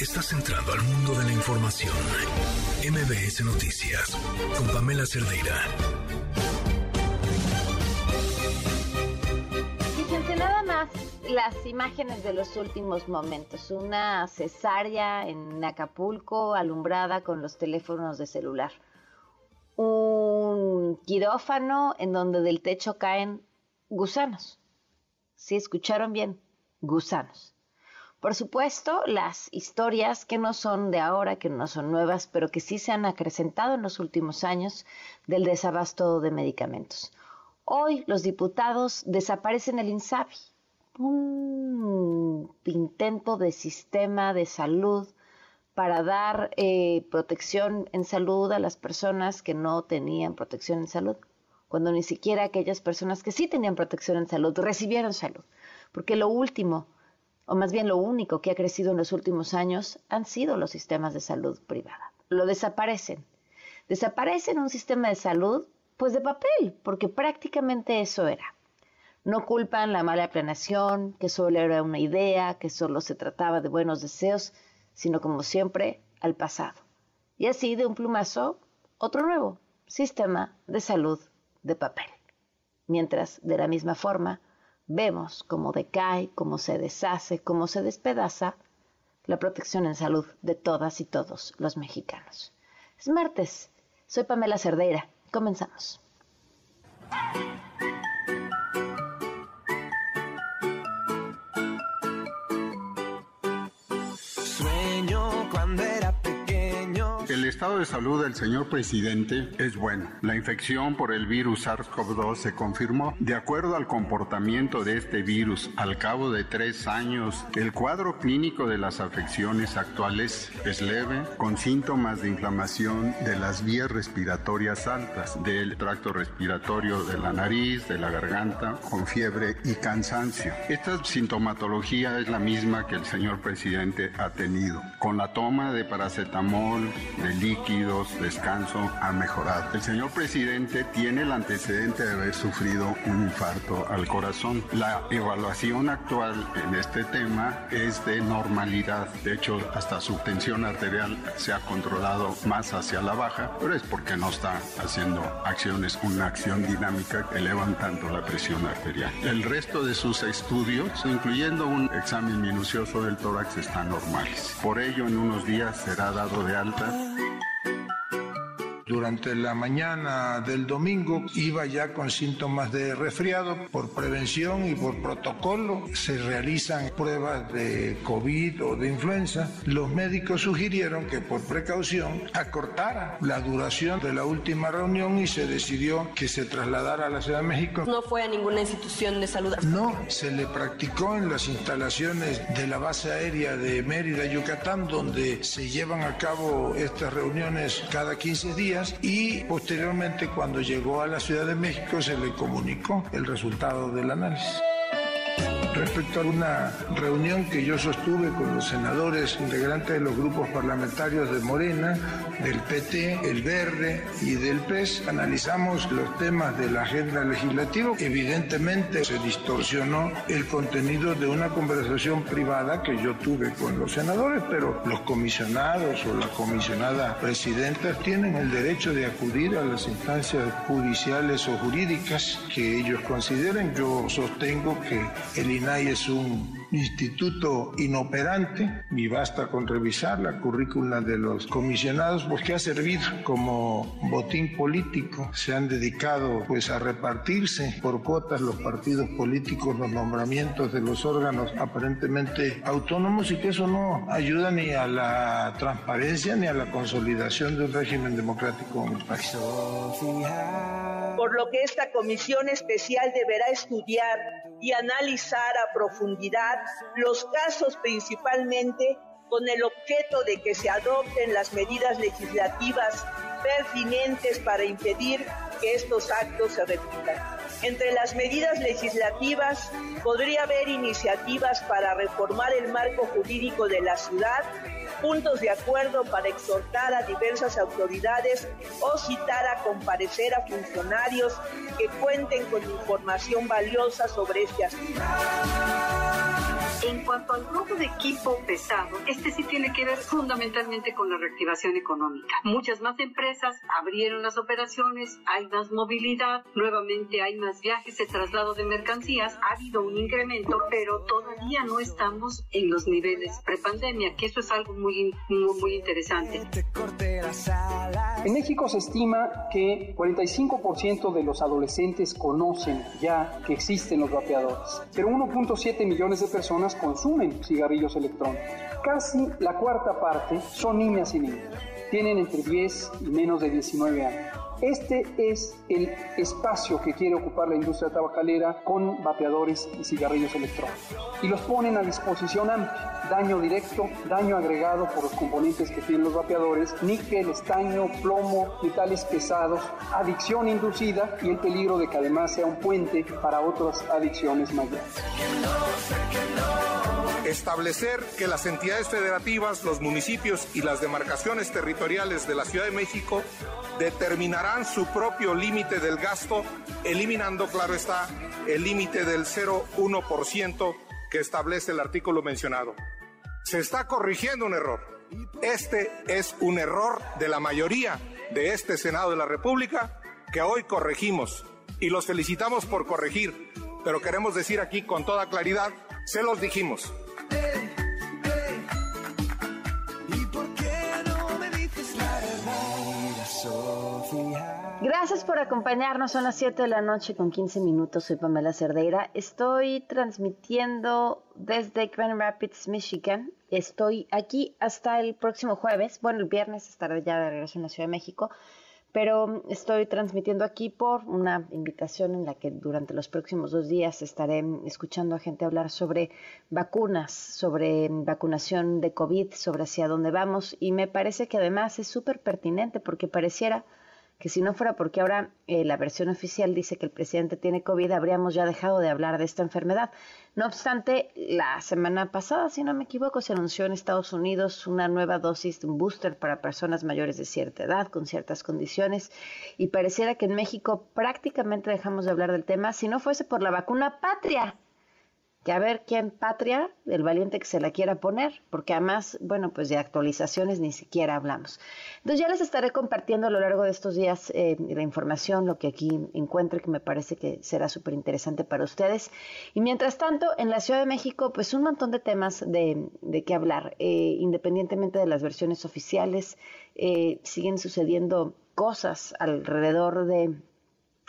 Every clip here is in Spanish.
Estás entrando al mundo de la información. MBS Noticias con Pamela Cerdeira. Fíjense nada más las imágenes de los últimos momentos. Una cesárea en Acapulco alumbrada con los teléfonos de celular. Un quirófano en donde del techo caen gusanos. Si escucharon bien, gusanos. Por supuesto, las historias que no son de ahora, que no son nuevas, pero que sí se han acrecentado en los últimos años del desabasto de medicamentos. Hoy los diputados desaparecen el INSABI, un intento de sistema de salud para dar eh, protección en salud a las personas que no tenían protección en salud, cuando ni siquiera aquellas personas que sí tenían protección en salud recibieron salud, porque lo último o más bien lo único que ha crecido en los últimos años, han sido los sistemas de salud privada. Lo desaparecen. Desaparecen un sistema de salud, pues de papel, porque prácticamente eso era. No culpan la mala planeación, que solo era una idea, que solo se trataba de buenos deseos, sino como siempre, al pasado. Y así, de un plumazo, otro nuevo sistema de salud de papel. Mientras, de la misma forma, vemos cómo decae, cómo se deshace, cómo se despedaza la protección en salud de todas y todos los mexicanos. Es martes. Soy Pamela Cerdeira. Comenzamos. Estado de salud del señor presidente es bueno. La infección por el virus SARS-CoV-2 se confirmó. De acuerdo al comportamiento de este virus, al cabo de tres años, el cuadro clínico de las afecciones actuales es leve, con síntomas de inflamación de las vías respiratorias altas, del tracto respiratorio de la nariz, de la garganta, con fiebre y cansancio. Esta sintomatología es la misma que el señor presidente ha tenido. Con la toma de paracetamol, de líquidos, descanso, ha mejorado. El señor presidente tiene el antecedente de haber sufrido un infarto al corazón. La evaluación actual en este tema es de normalidad. De hecho, hasta su tensión arterial se ha controlado más hacia la baja, pero es porque no está haciendo acciones, una acción dinámica que elevan tanto la presión arterial. El resto de sus estudios, incluyendo un examen minucioso del tórax, están normales. Por ello, en unos días será dado de alta durante la mañana del domingo iba ya con síntomas de resfriado. Por prevención y por protocolo se realizan pruebas de COVID o de influenza. Los médicos sugirieron que por precaución acortara la duración de la última reunión y se decidió que se trasladara a la Ciudad de México. ¿No fue a ninguna institución de salud? No, se le practicó en las instalaciones de la base aérea de Mérida, Yucatán, donde se llevan a cabo estas reuniones cada 15 días y posteriormente cuando llegó a la Ciudad de México se le comunicó el resultado del análisis respecto a una reunión que yo sostuve con los senadores integrantes de los grupos parlamentarios de Morena, del PT, el Verde y del PES. Analizamos los temas de la agenda legislativa. Evidentemente se distorsionó el contenido de una conversación privada que yo tuve con los senadores, pero los comisionados o la comisionada presidenta tienen el derecho de acudir a las instancias judiciales o jurídicas que ellos consideren. Yo sostengo que el INAI es un instituto inoperante y basta con revisar la currícula de los comisionados porque ha servido como botín político. Se han dedicado pues a repartirse por cuotas los partidos políticos los nombramientos de los órganos aparentemente autónomos y que eso no ayuda ni a la transparencia ni a la consolidación de un régimen democrático en el país. Por lo que esta comisión especial deberá estudiar y analizar a profundidad los casos principalmente con el objeto de que se adopten las medidas legislativas pertinentes para impedir que estos actos se repitan. Entre las medidas legislativas podría haber iniciativas para reformar el marco jurídico de la ciudad, puntos de acuerdo para exhortar a diversas autoridades o citar a comparecer a funcionarios que cuenten con información valiosa sobre este asunto. En cuanto al robo de equipo pesado, este sí tiene que ver fundamentalmente con la reactivación económica. Muchas más empresas abrieron las operaciones, hay más movilidad, nuevamente hay más viajes de traslado de mercancías, ha habido un incremento, pero todavía no estamos en los niveles prepandemia, que eso es algo muy, muy, muy interesante. En México se estima que 45% de los adolescentes conocen ya que existen los vapeadores, pero 1.7 millones de personas consumen cigarrillos electrónicos. Casi la cuarta parte son niñas y niños. Tienen entre 10 y menos de 19 años. Este es el espacio que quiere ocupar la industria tabacalera con vapeadores y cigarrillos electrónicos. Y los ponen a disposición amplia. Daño directo, daño agregado por los componentes que tienen los vapeadores, níquel, estaño, plomo, metales pesados, adicción inducida y el peligro de que además sea un puente para otras adicciones mayores establecer que las entidades federativas, los municipios y las demarcaciones territoriales de la Ciudad de México determinarán su propio límite del gasto, eliminando, claro está, el límite del 0,1% que establece el artículo mencionado. Se está corrigiendo un error. Este es un error de la mayoría de este Senado de la República que hoy corregimos y los felicitamos por corregir, pero queremos decir aquí con toda claridad, se los dijimos. Gracias por acompañarnos. Son las 7 de la noche con 15 minutos. Soy Pamela Cerdeira. Estoy transmitiendo desde Grand Rapids, Michigan. Estoy aquí hasta el próximo jueves. Bueno, el viernes estaré ya de regreso en la Ciudad de México. Pero estoy transmitiendo aquí por una invitación en la que durante los próximos dos días estaré escuchando a gente hablar sobre vacunas, sobre vacunación de COVID, sobre hacia dónde vamos. Y me parece que además es súper pertinente porque pareciera que si no fuera porque ahora eh, la versión oficial dice que el presidente tiene COVID, habríamos ya dejado de hablar de esta enfermedad. No obstante, la semana pasada, si no me equivoco, se anunció en Estados Unidos una nueva dosis de un booster para personas mayores de cierta edad, con ciertas condiciones, y pareciera que en México prácticamente dejamos de hablar del tema, si no fuese por la vacuna patria que a ver quién patria, el valiente que se la quiera poner, porque además, bueno, pues de actualizaciones ni siquiera hablamos. Entonces ya les estaré compartiendo a lo largo de estos días eh, la información, lo que aquí encuentre, que me parece que será súper interesante para ustedes. Y mientras tanto, en la Ciudad de México, pues un montón de temas de, de qué hablar, eh, independientemente de las versiones oficiales, eh, siguen sucediendo cosas alrededor de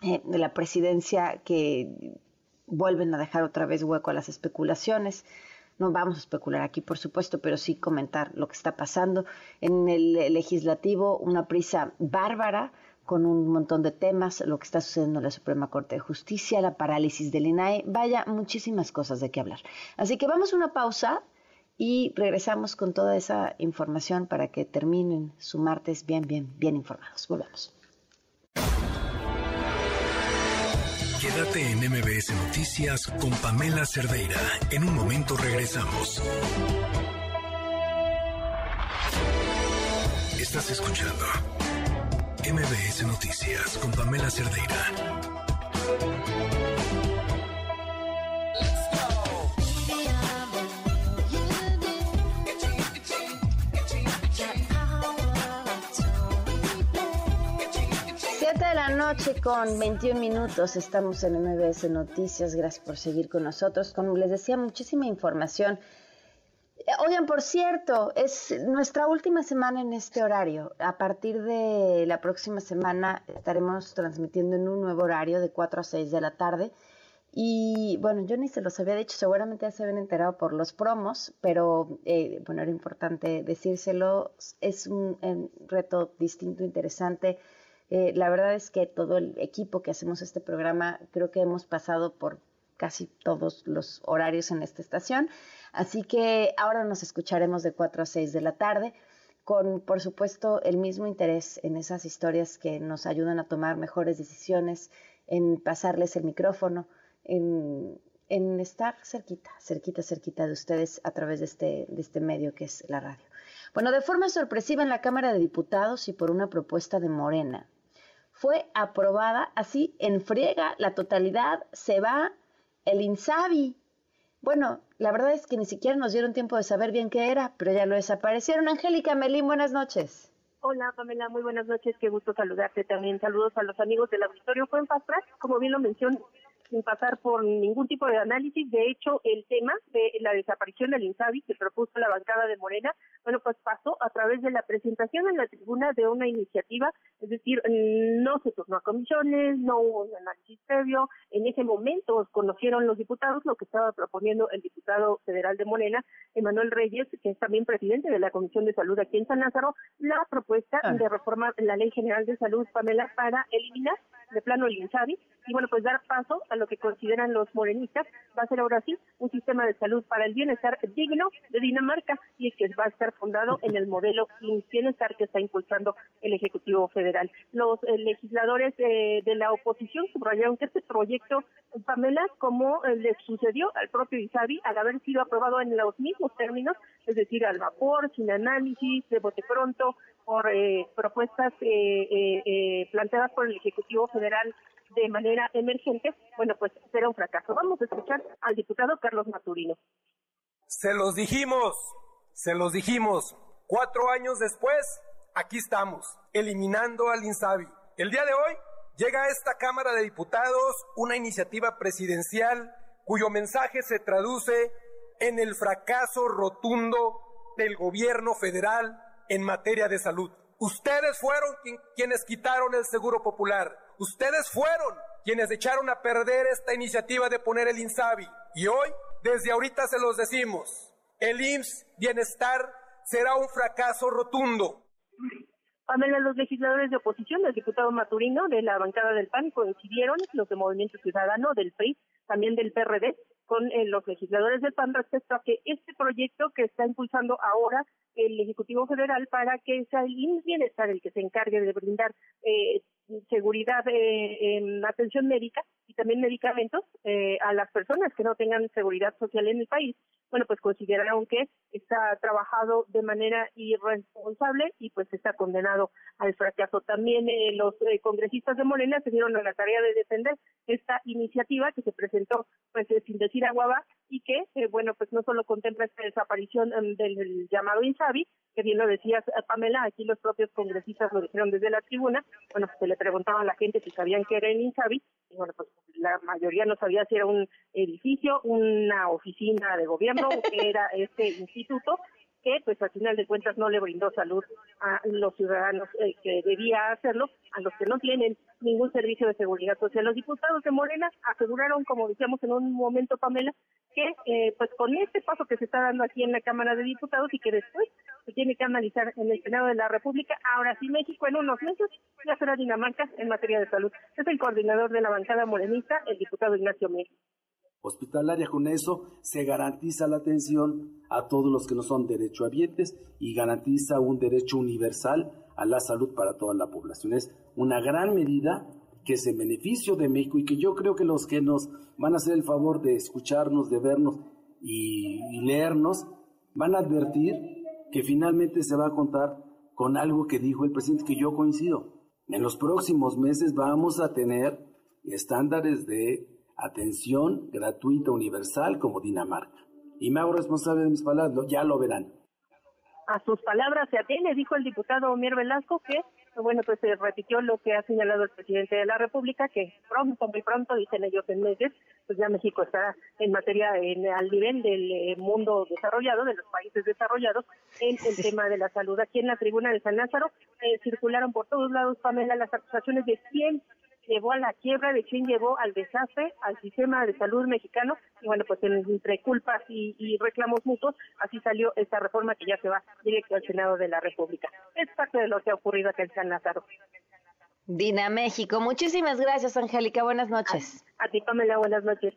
de la presidencia que vuelven a dejar otra vez hueco a las especulaciones. No vamos a especular aquí, por supuesto, pero sí comentar lo que está pasando. En el legislativo, una prisa bárbara con un montón de temas, lo que está sucediendo en la Suprema Corte de Justicia, la parálisis del INAE, vaya, muchísimas cosas de qué hablar. Así que vamos a una pausa y regresamos con toda esa información para que terminen su martes bien, bien, bien informados. Volvemos. Quédate en MBS Noticias con Pamela Cerdeira. En un momento regresamos. Estás escuchando MBS Noticias con Pamela Cerdeira. Noche con 21 minutos. Estamos en MBS Noticias. Gracias por seguir con nosotros. Como les decía, muchísima información. Eh, oigan, por cierto, es nuestra última semana en este horario. A partir de la próxima semana estaremos transmitiendo en un nuevo horario de 4 a 6 de la tarde. Y bueno, yo ni se los había dicho, seguramente ya se habían enterado por los promos, pero eh, bueno, era importante decírselo. Es un reto distinto, interesante eh, la verdad es que todo el equipo que hacemos este programa, creo que hemos pasado por casi todos los horarios en esta estación. Así que ahora nos escucharemos de 4 a 6 de la tarde con, por supuesto, el mismo interés en esas historias que nos ayudan a tomar mejores decisiones, en pasarles el micrófono, en, estar cerquita, cerquita, cerquita de ustedes a través de este, de este medio que es la radio. Bueno, de forma sorpresiva en la Cámara de Diputados y por una propuesta de Morena, fue aprobada así en friega, la totalidad se va el INSABI. Bueno, la verdad es que ni siquiera nos dieron tiempo de saber bien qué era, pero ya lo desaparecieron. Angélica Melín, buenas noches. Hola Pamela, muy buenas noches, qué gusto saludarte también. Saludos a los amigos del auditorio. Fue en como bien lo mencioné, sin pasar por ningún tipo de análisis. De hecho, el tema de la desaparición del INSABI que propuso la bancada de Morena, bueno, pues pasó a través de la presentación en la tribuna de una iniciativa, es decir, no se tornó a comisiones, no hubo un análisis previo. En ese momento conocieron los diputados lo que estaba proponiendo el diputado federal de Morena, Emanuel Reyes, que es también presidente de la Comisión de Salud aquí en San Lázaro, la propuesta ah. de reformar la Ley General de Salud, Pamela, para eliminar de plano el INSABI y bueno, pues dar paso a lo que consideran los morenistas, va a ser ahora sí un sistema de salud para el bienestar digno de Dinamarca y que va a estar fundado en el modelo bienestar que está impulsando el Ejecutivo Federal. Los eh, legisladores eh, de la oposición subrayaron que este proyecto, Pamela, como eh, le sucedió al propio Isabi, al haber sido aprobado en los mismos términos, es decir, al vapor, sin análisis, de bote pronto, por propuestas planteadas por el Ejecutivo Federal de manera emergente, bueno, pues será un fracaso. Vamos a escuchar al diputado Carlos Maturino. Se los dijimos, se los dijimos. Cuatro años después, aquí estamos, eliminando al INSABI. El día de hoy llega a esta Cámara de Diputados una iniciativa presidencial cuyo mensaje se traduce en el fracaso rotundo del gobierno federal en materia de salud. Ustedes fueron quienes quitaron el seguro popular. Ustedes fueron quienes echaron a perder esta iniciativa de poner el INSABI. Y hoy, desde ahorita se los decimos, el IMSS Bienestar será un fracaso rotundo. Pamela, los legisladores de oposición, el diputado Maturino de la bancada del PAN coincidieron, los de Movimiento Ciudadano, del PRI, también del PRD, con eh, los legisladores del PAN respecto a que este proyecto que está impulsando ahora el Ejecutivo Federal para que sea el Bienestar el que se encargue de brindar eh, seguridad eh, en atención médica y también medicamentos eh, a las personas que no tengan seguridad social en el país, bueno, pues consideraron que está trabajado de manera irresponsable y pues está condenado al fracaso. También eh, los congresistas de Morena se dieron a la tarea de defender esta iniciativa que se presentó pues sin decir aguaba y que, bueno, pues no solo contempla esta desaparición em, del, llamado INSABI, que bien lo decías Pamela, aquí los propios congresistas lo dijeron desde la tribuna, bueno, pues se le preguntaba a la gente si sabían que era el INSABI, y bueno, pues la mayoría no sabía si era un edificio, una oficina de gobierno, o que era este instituto, que pues al final de cuentas no le brindó salud a los ciudadanos eh, que debía hacerlo, a los que no tienen ningún servicio de seguridad social. Los diputados de Morena aseguraron, como decíamos en un momento, Pamela, que eh, pues con este paso que se está dando aquí en la Cámara de Diputados y que después se tiene que analizar en el Senado de la República, ahora sí México en unos meses ya será Dinamarca en materia de salud. Es el coordinador de la bancada morenista, el diputado Ignacio Mier hospitalaria. Con eso se garantiza la atención a todos los que no son derechohabientes y garantiza un derecho universal a la salud para toda la población. Es una gran medida que es en beneficio de México y que yo creo que los que nos van a hacer el favor de escucharnos, de vernos y, y leernos, van a advertir que finalmente se va a contar con algo que dijo el presidente que yo coincido. En los próximos meses vamos a tener estándares de atención gratuita universal como Dinamarca. Y me hago responsable de mis palabras, ya lo verán. A sus palabras se atiene, dijo el diputado Mier Velasco, que, bueno, pues se repitió lo que ha señalado el presidente de la República, que pronto, muy pronto, dicen ellos en meses, pues ya México estará en materia, en, al nivel del eh, mundo desarrollado, de los países desarrollados, en el tema de la salud. Aquí en la tribuna de San Lázaro eh, circularon por todos lados, Pamela, las acusaciones de 100 llevó a la quiebra, de quién llevó al desastre al sistema de salud mexicano. Y bueno, pues entre culpas y, reclamos mutuos, así salió esta reforma que ya se va directo al Senado de la República. Es parte de lo que ha ocurrido acá en San Lázaro. Dina México. Muchísimas gracias, Angélica. Buenas noches. A, a ti, Pamela. Buenas noches.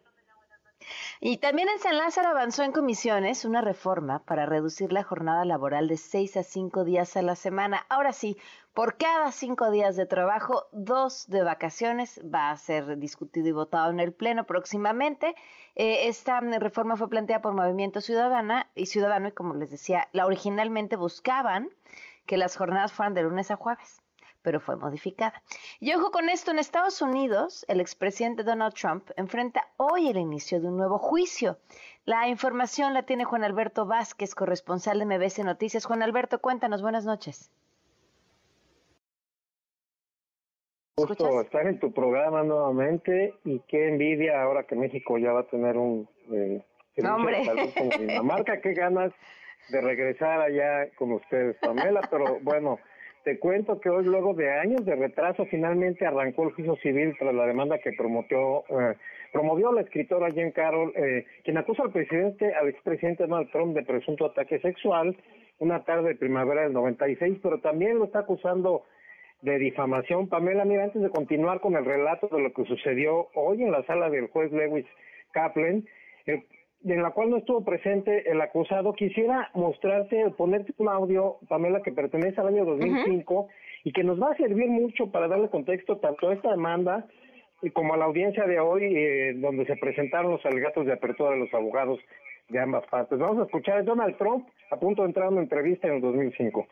Y también en San Lázaro avanzó en comisiones una reforma para reducir la jornada laboral de seis a cinco días a la semana. Ahora sí, por cada cinco días de trabajo, dos de vacaciones va a ser discutido y votado en el Pleno próximamente. Eh, esta reforma fue planteada por Movimiento Ciudadana y Ciudadano y como les decía, la originalmente buscaban que las jornadas fueran de lunes a jueves pero fue modificada. Y ojo con esto, en Estados Unidos, el expresidente Donald Trump enfrenta hoy el inicio de un nuevo juicio. La información la tiene Juan Alberto Vázquez, corresponsal de MBC Noticias. Juan Alberto, cuéntanos, buenas noches. Gusto estar en tu programa nuevamente y qué envidia ahora que México ya va a tener un eh, Hombre. como Dinamarca, qué ganas de regresar allá con ustedes, Pamela, pero bueno, te cuento que hoy, luego de años de retraso, finalmente arrancó el juicio civil tras la demanda que promovió, eh, promovió la escritora Jen Carroll, eh, quien acusa al presidente, al expresidente Donald Trump de presunto ataque sexual una tarde de primavera del 96, pero también lo está acusando de difamación. Pamela, mira, antes de continuar con el relato de lo que sucedió hoy en la sala del juez Lewis Kaplan, el en la cual no estuvo presente el acusado, quisiera mostrarte, ponerte un audio, Pamela, que pertenece al año 2005 y que nos va a servir mucho para darle contexto tanto a esta demanda como a la audiencia de hoy, eh, donde se presentaron los alegatos de apertura de los abogados de ambas partes. Vamos a escuchar a Donald Trump a punto de entrar a una entrevista en el 2005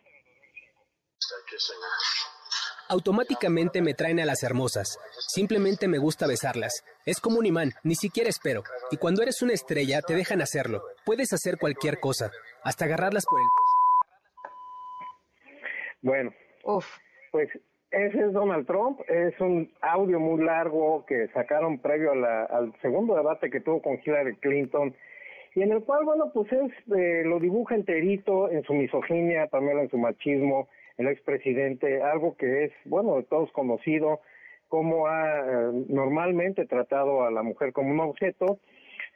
automáticamente me traen a las hermosas. Simplemente me gusta besarlas. Es como un imán, ni siquiera espero. Y cuando eres una estrella, te dejan hacerlo. Puedes hacer cualquier cosa, hasta agarrarlas por el... Bueno, pues ese es Donald Trump. Es un audio muy largo que sacaron previo al segundo debate que tuvo con Hillary Clinton y en el cual, bueno, pues es, eh, lo dibuja enterito en su misoginia, también en su machismo, el expresidente, algo que es, bueno, de todos conocido, cómo ha eh, normalmente tratado a la mujer como un objeto,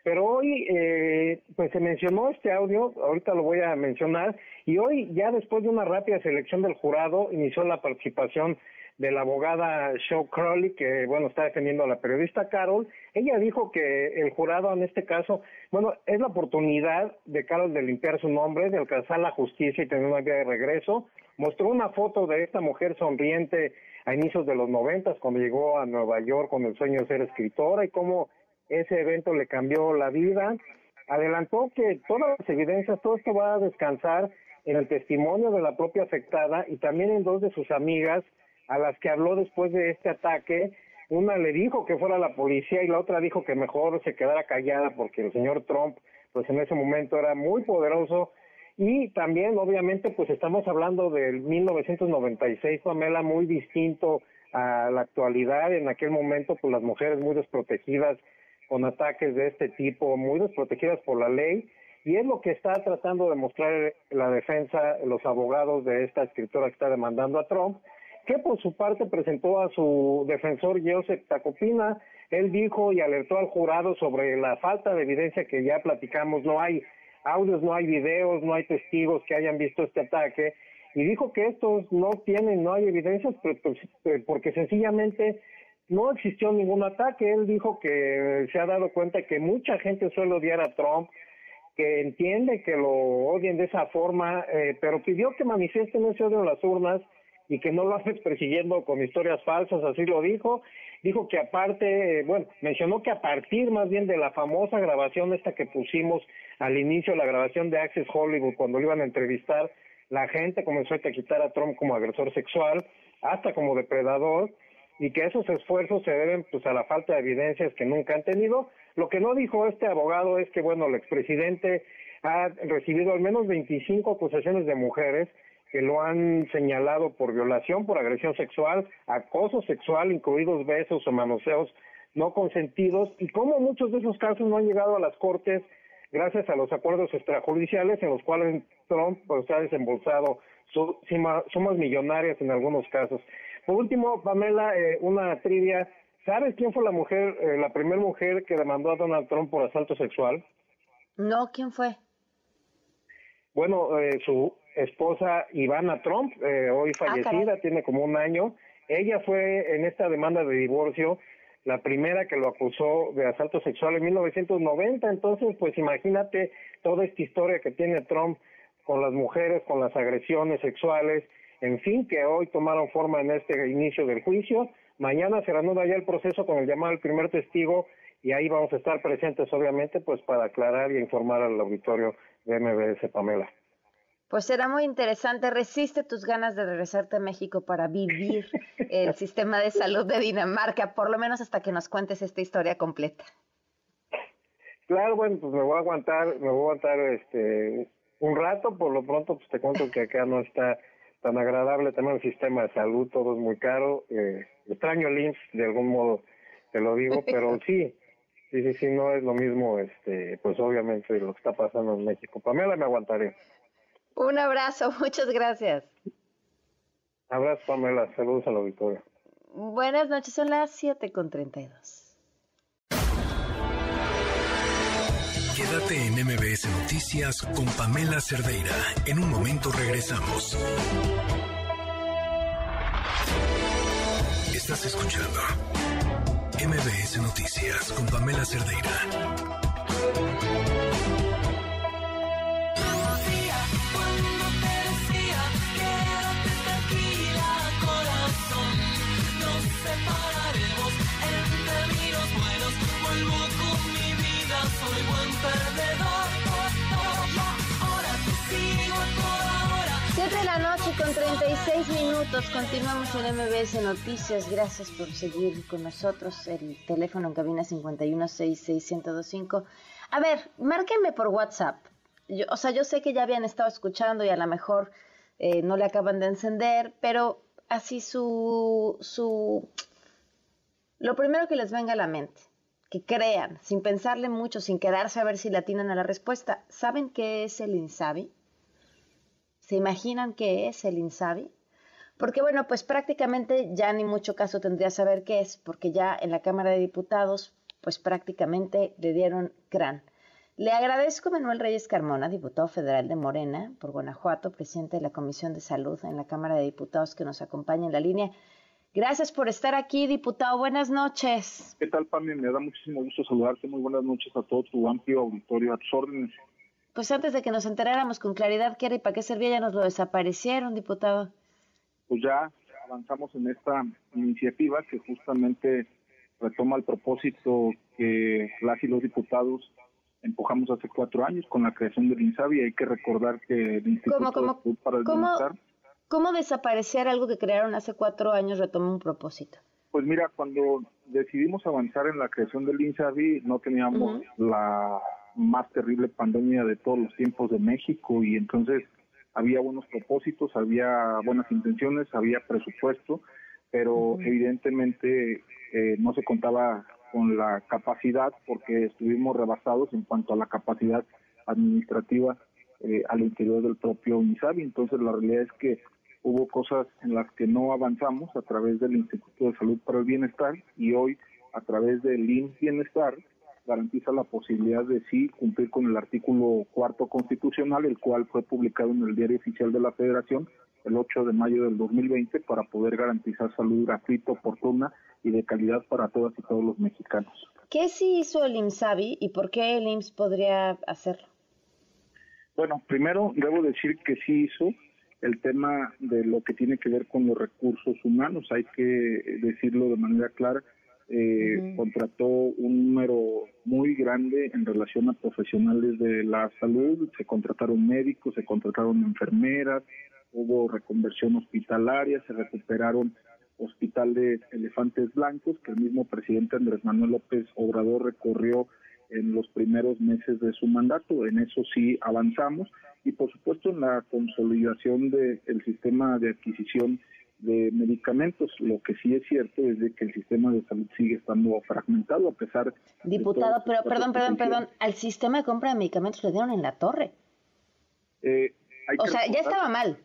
pero hoy eh, pues se mencionó este audio, ahorita lo voy a mencionar, y hoy ya después de una rápida selección del jurado inició la participación de la abogada Shaw Crowley, que bueno, está defendiendo a la periodista Carol. Ella dijo que el jurado en este caso, bueno, es la oportunidad de Carol de limpiar su nombre, de alcanzar la justicia y tener una vía de regreso. Mostró una foto de esta mujer sonriente a inicios de los noventas, cuando llegó a Nueva York con el sueño de ser escritora y cómo ese evento le cambió la vida. Adelantó que todas las evidencias, todo esto va a descansar en el testimonio de la propia afectada y también en dos de sus amigas, a las que habló después de este ataque. Una le dijo que fuera la policía y la otra dijo que mejor se quedara callada porque el señor Trump, pues en ese momento era muy poderoso. Y también, obviamente, pues estamos hablando del 1996, Pamela, muy distinto a la actualidad. En aquel momento, pues las mujeres muy desprotegidas con ataques de este tipo, muy desprotegidas por la ley. Y es lo que está tratando de mostrar la defensa, los abogados de esta escritora que está demandando a Trump que por su parte presentó a su defensor Joseph Tacopina. Él dijo y alertó al jurado sobre la falta de evidencia que ya platicamos, no hay audios, no hay videos, no hay testigos que hayan visto este ataque, y dijo que estos no tienen, no hay evidencias pues, eh, porque sencillamente no existió ningún ataque. Él dijo que se ha dado cuenta que mucha gente suele odiar a Trump, que entiende que lo odien de esa forma, eh, pero pidió que manifiesten ese odio en las urnas y que no lo haces persiguiendo con historias falsas, así lo dijo. Dijo que aparte, bueno, mencionó que a partir más bien de la famosa grabación esta que pusimos al inicio, la grabación de Access Hollywood, cuando iban a entrevistar, la gente comenzó a quitar a Trump como agresor sexual, hasta como depredador, y que esos esfuerzos se deben pues a la falta de evidencias que nunca han tenido. Lo que no dijo este abogado es que, bueno, el expresidente ha recibido al menos 25 acusaciones de mujeres, que lo han señalado por violación, por agresión sexual, acoso sexual, incluidos besos o manoseos no consentidos, y cómo muchos de esos casos no han llegado a las cortes gracias a los acuerdos extrajudiciales en los cuales Trump pues, ha desembolsado sumas millonarias en algunos casos. Por último, Pamela, eh, una trivia. ¿Sabes quién fue la mujer, eh, la primera mujer que demandó a Donald Trump por asalto sexual? No, ¿quién fue? Bueno, eh, su esposa Ivana Trump, eh, hoy ah, fallecida, tiene como un año. Ella fue en esta demanda de divorcio la primera que lo acusó de asalto sexual en 1990. Entonces, pues imagínate toda esta historia que tiene Trump con las mujeres, con las agresiones sexuales, en fin, que hoy tomaron forma en este inicio del juicio. Mañana se reanuda ya el proceso con el llamado al primer testigo y ahí vamos a estar presentes, obviamente, pues para aclarar y informar al auditorio de MBS, Pamela. Pues será muy interesante. Resiste tus ganas de regresarte a México para vivir el sistema de salud de Dinamarca, por lo menos hasta que nos cuentes esta historia completa. Claro, bueno, pues me voy a aguantar, me voy a aguantar este un rato, por lo pronto pues te cuento que acá no está tan agradable también el sistema de salud, todo es muy caro. Eh, extraño el IMSS, de algún modo te lo digo, pero sí, sí, sí, sí, no es lo mismo, este, pues obviamente lo que está pasando en México. Pamela, me aguantaré. Un abrazo, muchas gracias. Abrazo, Pamela, saludos a la auditorio. Buenas noches, son las 7 con 32. Quédate en MBS Noticias con Pamela Cerdeira. En un momento regresamos. Estás escuchando MBS Noticias con Pamela Cerdeira. Con 36 minutos. Continuamos en MBS Noticias. Gracias por seguir con nosotros. El teléfono en cabina 5166125. A ver, márquenme por WhatsApp. O sea, yo sé que ya habían estado escuchando y a lo mejor eh, no le acaban de encender, pero así su, su... Lo primero que les venga a la mente, que crean, sin pensarle mucho, sin quedarse a ver si le atinan a la respuesta. ¿Saben qué es el INSABI? ¿Se imaginan qué es el INSABI? Porque bueno, pues prácticamente ya ni mucho caso tendría saber qué es, porque ya en la Cámara de Diputados, pues prácticamente le dieron crán. Le agradezco a Manuel Reyes Carmona, diputado federal de Morena por Guanajuato, presidente de la Comisión de Salud en la Cámara de Diputados, que nos acompaña en la línea. Gracias por estar aquí, diputado. Buenas noches. ¿Qué tal, Pami? Me da muchísimo gusto saludarte. Muy buenas noches a todo tu amplio auditorio, a tus órdenes pues antes de que nos enteráramos con claridad qué era y para qué servía, ya nos lo desaparecieron, diputado. Pues ya avanzamos en esta iniciativa que justamente retoma el propósito que las y los diputados empujamos hace cuatro años con la creación del INSABI. Hay que recordar que el Instituto ¿Cómo, para el ¿cómo, ¿Cómo desaparecer algo que crearon hace cuatro años retoma un propósito? Pues mira, cuando decidimos avanzar en la creación del INSABI, no teníamos la más terrible pandemia de todos los tiempos de México y entonces había buenos propósitos, había buenas intenciones, había presupuesto, pero evidentemente eh, no se contaba con la capacidad porque estuvimos rebasados en cuanto a la capacidad administrativa eh, al interior del propio UNISABI. Entonces la realidad es que hubo cosas en las que no avanzamos a través del Instituto de Salud para el Bienestar y hoy a través del INS Bienestar garantiza la posibilidad de sí cumplir con el artículo cuarto constitucional, el cual fue publicado en el Diario Oficial de la Federación el 8 de mayo del 2020 para poder garantizar salud gratuita, oportuna y de calidad para todas y todos los mexicanos. ¿Qué sí hizo el IMSABI y por qué el IMSS podría hacerlo? Bueno, primero debo decir que sí hizo el tema de lo que tiene que ver con los recursos humanos, hay que decirlo de manera clara, eh, contrató un número muy grande en relación a profesionales de la salud, se contrataron médicos, se contrataron enfermeras, hubo reconversión hospitalaria, se recuperaron hospitales elefantes blancos que el mismo presidente Andrés Manuel López Obrador recorrió en los primeros meses de su mandato. En eso sí avanzamos. Y por supuesto en la consolidación del sistema de adquisición de medicamentos. Lo que sí es cierto es de que el sistema de salud sigue estando fragmentado a pesar Diputado, pero perdón, perdón, perdón, al sistema de compra de medicamentos le dieron en la torre. Eh, o sea, ya estaba mal,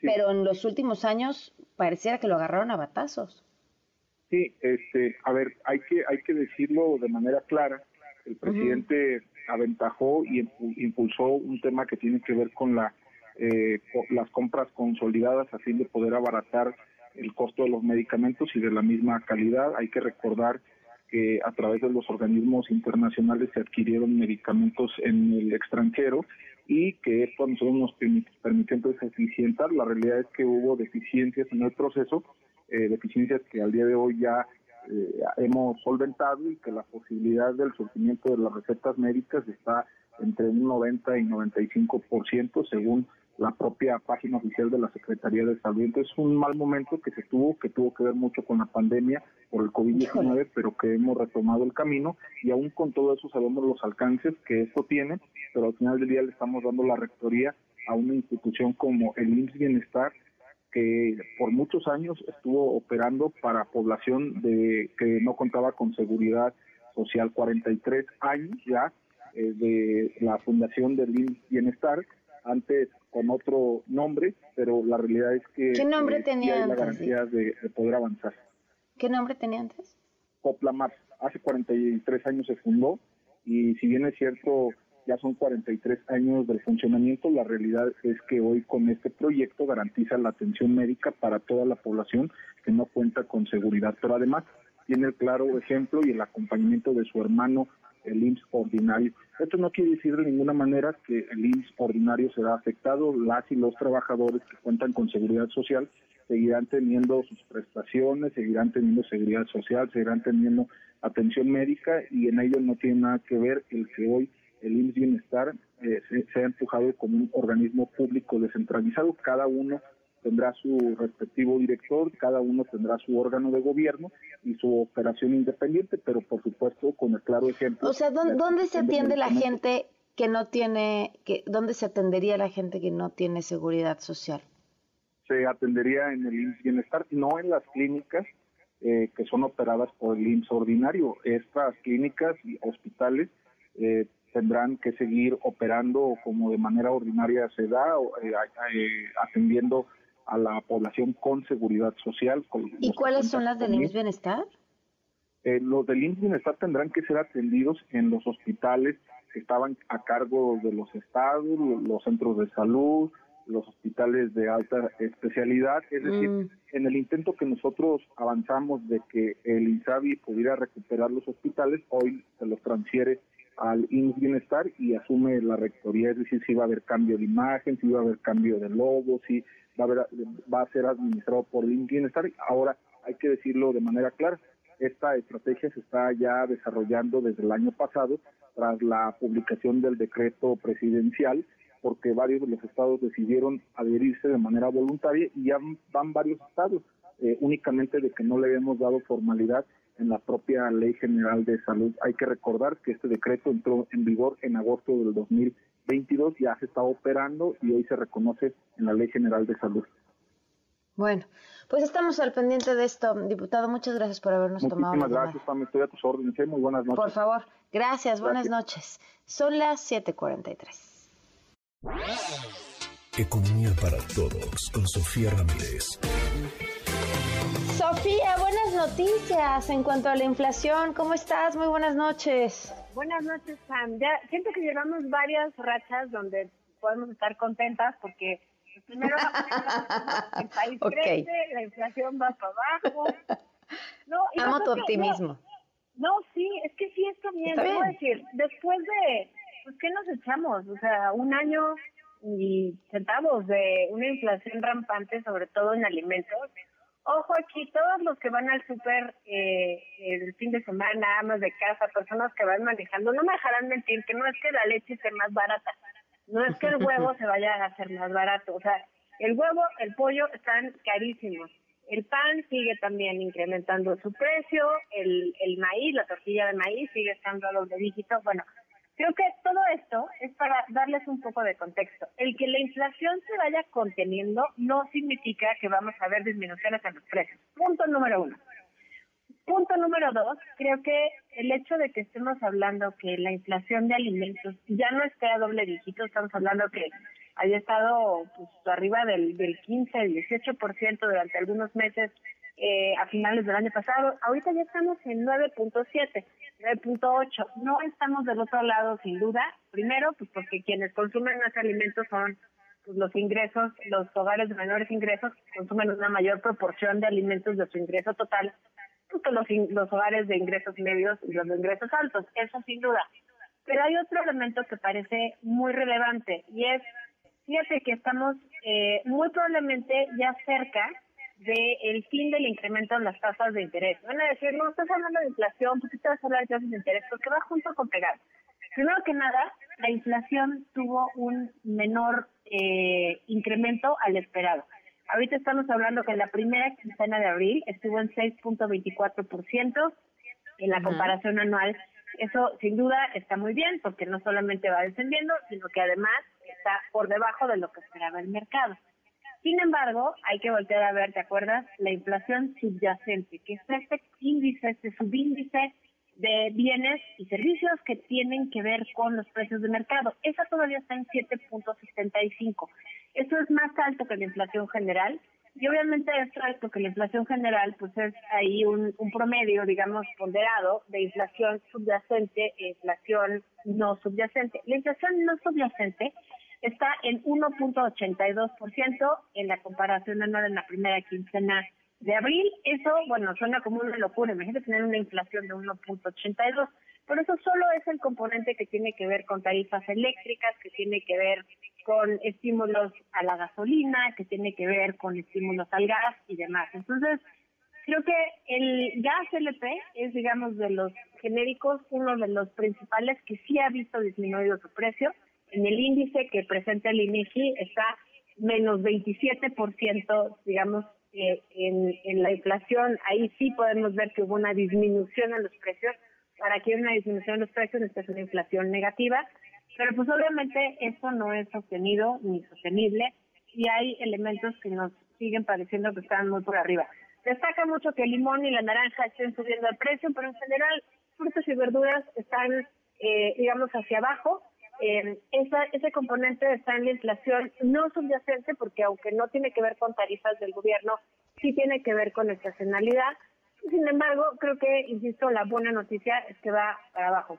pero en los últimos años pareciera que lo agarraron a batazos. Sí, este, a ver, hay que hay que decirlo de manera clara. El presidente aventajó y impulsó un tema que tiene que ver con la eh, las compras consolidadas a fin de poder abaratar el costo de los medicamentos y de la misma calidad. Hay que recordar que a través de los organismos internacionales se adquirieron medicamentos en el extranjero y que esto a nosotros nos permitió entonces eficientar. La realidad es que hubo deficiencias en el proceso, eh, deficiencias que al día de hoy ya eh, hemos solventado y que la posibilidad del surgimiento de las recetas médicas está entre un 90 y 95% según la propia página oficial de la Secretaría de Salud. Entonces es un mal momento que se tuvo, que tuvo que ver mucho con la pandemia por el COVID-19, pero que hemos retomado el camino y aún con todo eso sabemos los alcances que esto tiene, pero al final del día le estamos dando la rectoría a una institución como el IMSS Bienestar, que por muchos años estuvo operando para población de que no contaba con seguridad social, 43 años ya eh, de la fundación del IMSS Bienestar, antes con otro nombre, pero la realidad es que ¿Qué nombre eh, tenía antes, la garantía de, poder avanzar. ¿Qué nombre tenía antes? Coplamar, hace 43 años se fundó y si bien es cierto ya son 43 años de funcionamiento, la realidad es que hoy con este proyecto garantiza la atención médica para toda la población que no cuenta con seguridad, pero además tiene el claro ejemplo y el acompañamiento de su hermano el IMSS ordinario. Esto no quiere decir de ninguna manera que el IMSS ordinario será afectado. Las y los trabajadores que cuentan con seguridad social seguirán teniendo sus prestaciones, seguirán teniendo seguridad social, seguirán teniendo atención médica y en ello no tiene nada que ver el que hoy el IMSS Bienestar eh, se, ha empujado como un organismo público descentralizado. Cada uno tendrá su respectivo director, cada uno tendrá su órgano de gobierno y su operación independiente, pero por supuesto con el claro ejemplo. O sea, ¿dónde, se atiende la gente que no tiene, que, dónde se atendería la gente que no tiene seguridad social? Se atendería en el Bienestar, no en las clínicas eh, que son operadas por el IMSS ordinario. Estas clínicas y hospitales eh, tendrán que seguir operando como de manera ordinaria se da, eh, atendiendo a la población con seguridad social. ¿Y cuáles son las del IMSS Bienestar? Eh, los del IMSS Bienestar tendrán que ser atendidos en los hospitales que estaban a cargo de los estados, los centros de salud, los hospitales de alta especialidad. Es decir, mm. en el intento que nosotros avanzamos de que el INSABI pudiera recuperar los hospitales, hoy se los transfiere al IMSS Bienestar y asume la rectoría, es decir, si va a haber cambio de imagen, si va a haber cambio de logo, si va a, va a ser administrado por Bienestar. Ahora hay que decirlo de manera clara, esta estrategia se está ya desarrollando desde el año pasado tras la publicación del decreto presidencial porque varios de los estados decidieron adherirse de manera voluntaria y ya van varios estados, eh, únicamente de que no le hemos dado formalidad en la propia Ley General de Salud. Hay que recordar que este decreto entró en vigor en agosto del 2022, ya se está operando y hoy se reconoce en la Ley General de Salud. Bueno, pues estamos al pendiente de esto, diputado. Muchas gracias por habernos tomado. Muchísimas gracias, Pam. Estoy a tus órdenes. ¿eh? Muy buenas noches. Por favor, gracias. Buenas noches. Son las 7:43. Economía para todos con Sofía Ramírez. Sofía, buenas noticias en cuanto a la inflación. ¿Cómo estás? Muy buenas noches. Buenas noches, Sam. Ya siento que llevamos varias rachas donde podemos estar contentas porque primero el país crece, la inflación va para abajo. No, Amo tu optimismo. No, sí, es que sí, esto bien. Está decir, después de, pues, ¿qué nos echamos? O sea, un año y centavos de una inflación rampante, sobre todo en alimentos Ojo aquí, todos los que van al súper eh, el fin de semana, amas de casa, personas que van manejando, no me dejarán mentir que no es que la leche esté más barata, no es que el huevo se vaya a hacer más barato, o sea, el huevo, el pollo están carísimos. El pan sigue también incrementando su precio, el, el maíz, la tortilla de maíz sigue estando a los de dígitos. Bueno, Creo que todo esto es para darles un poco de contexto. El que la inflación se vaya conteniendo no significa que vamos a ver disminuciones en los precios. Punto número uno. Punto número dos, creo que el hecho de que estemos hablando que la inflación de alimentos ya no esté a doble dígito, estamos hablando que haya estado pues, arriba del, del 15, 18% durante algunos meses eh, a finales del año pasado. Ahorita ya estamos en 9.7, 9.8. No estamos del otro lado, sin duda. Primero, pues porque quienes consumen más alimentos son pues, los ingresos, los hogares de menores ingresos consumen una mayor proporción de alimentos de su ingreso total pues, que los, los hogares de ingresos medios y los de ingresos altos. Eso sin duda. Pero hay otro elemento que parece muy relevante y es, fíjate que estamos eh, muy probablemente ya cerca del fin del incremento en las tasas de interés. Van a decir, no, estás hablando de inflación, ¿por qué te vas a hablar de tasas de interés? Porque va junto con pegar. Primero que nada, la inflación tuvo un menor eh, incremento al esperado. Ahorita estamos hablando que la primera quincena de abril estuvo en 6.24% en la comparación anual. Eso sin duda está muy bien porque no solamente va descendiendo, sino que además está por debajo de lo que esperaba el mercado. Sin embargo, hay que voltear a ver, ¿te acuerdas? La inflación subyacente, que es este índice, este subíndice de bienes y servicios que tienen que ver con los precios de mercado. Esa todavía está en 7.75. Eso es más alto que la inflación general. Y obviamente esto es porque la inflación general pues es ahí un, un promedio, digamos, ponderado de inflación subyacente e inflación no subyacente. La inflación no subyacente está en 1.82% en la comparación anual en la primera quincena de abril. Eso, bueno, suena como una locura. Imagínate tener una inflación de 1.82, pero eso solo es el componente que tiene que ver con tarifas eléctricas, que tiene que ver con estímulos a la gasolina, que tiene que ver con estímulos al gas y demás. Entonces, creo que el gas LP es, digamos, de los genéricos, uno de los principales que sí ha visto disminuido su precio en el índice que presenta el INEGI está menos 27%, digamos, eh, en, la inflación. Ahí sí podemos ver que hubo una disminución en los precios. Para que haya una disminución en los precios necesita una inflación negativa. Pero pues obviamente esto no es sostenido ni sostenible y hay elementos que nos siguen pareciendo que están muy por arriba. Destaca mucho que el limón y la naranja estén subiendo el precio, pero en general frutas y verduras están, eh, digamos, hacia abajo eh, esa, ese componente está en la inflación no subyacente porque aunque no tiene que ver con tarifas del gobierno, sí tiene que ver con estacionalidad. Sin embargo, creo que, insisto, la buena noticia es que va para abajo.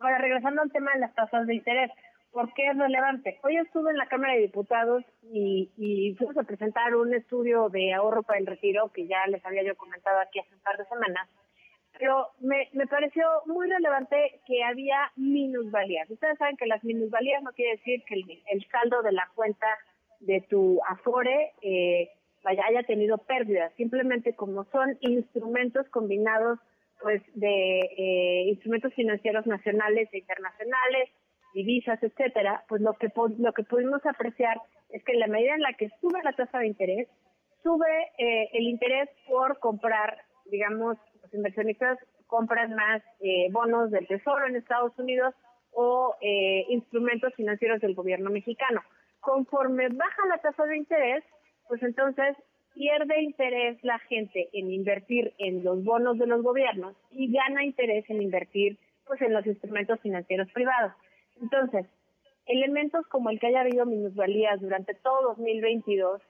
Ahora, regresando al tema de las tasas de interés, ¿por qué es relevante? Hoy estuve en la Cámara de Diputados y, y fuimos a presentar un estudio de ahorro para el retiro que ya les había yo comentado aquí hace un par de semanas pero me, me pareció muy relevante que había minusvalías. Ustedes saben que las minusvalías no quiere decir que el, saldo de la cuenta de tu Afore eh, vaya, haya tenido pérdidas, simplemente como son instrumentos combinados pues de eh, instrumentos financieros nacionales e internacionales, divisas, etcétera, pues lo que lo que pudimos apreciar es que en la medida en la que sube la tasa de interés, sube eh, el interés por comprar, digamos, inversionistas compran más eh, bonos del Tesoro en Estados Unidos o eh, instrumentos financieros del gobierno mexicano. Conforme baja la tasa de interés, pues entonces pierde interés la gente en invertir en los bonos de los gobiernos y gana interés en invertir pues en los instrumentos financieros privados. Entonces, elementos como el que haya habido minusvalías durante todo 2022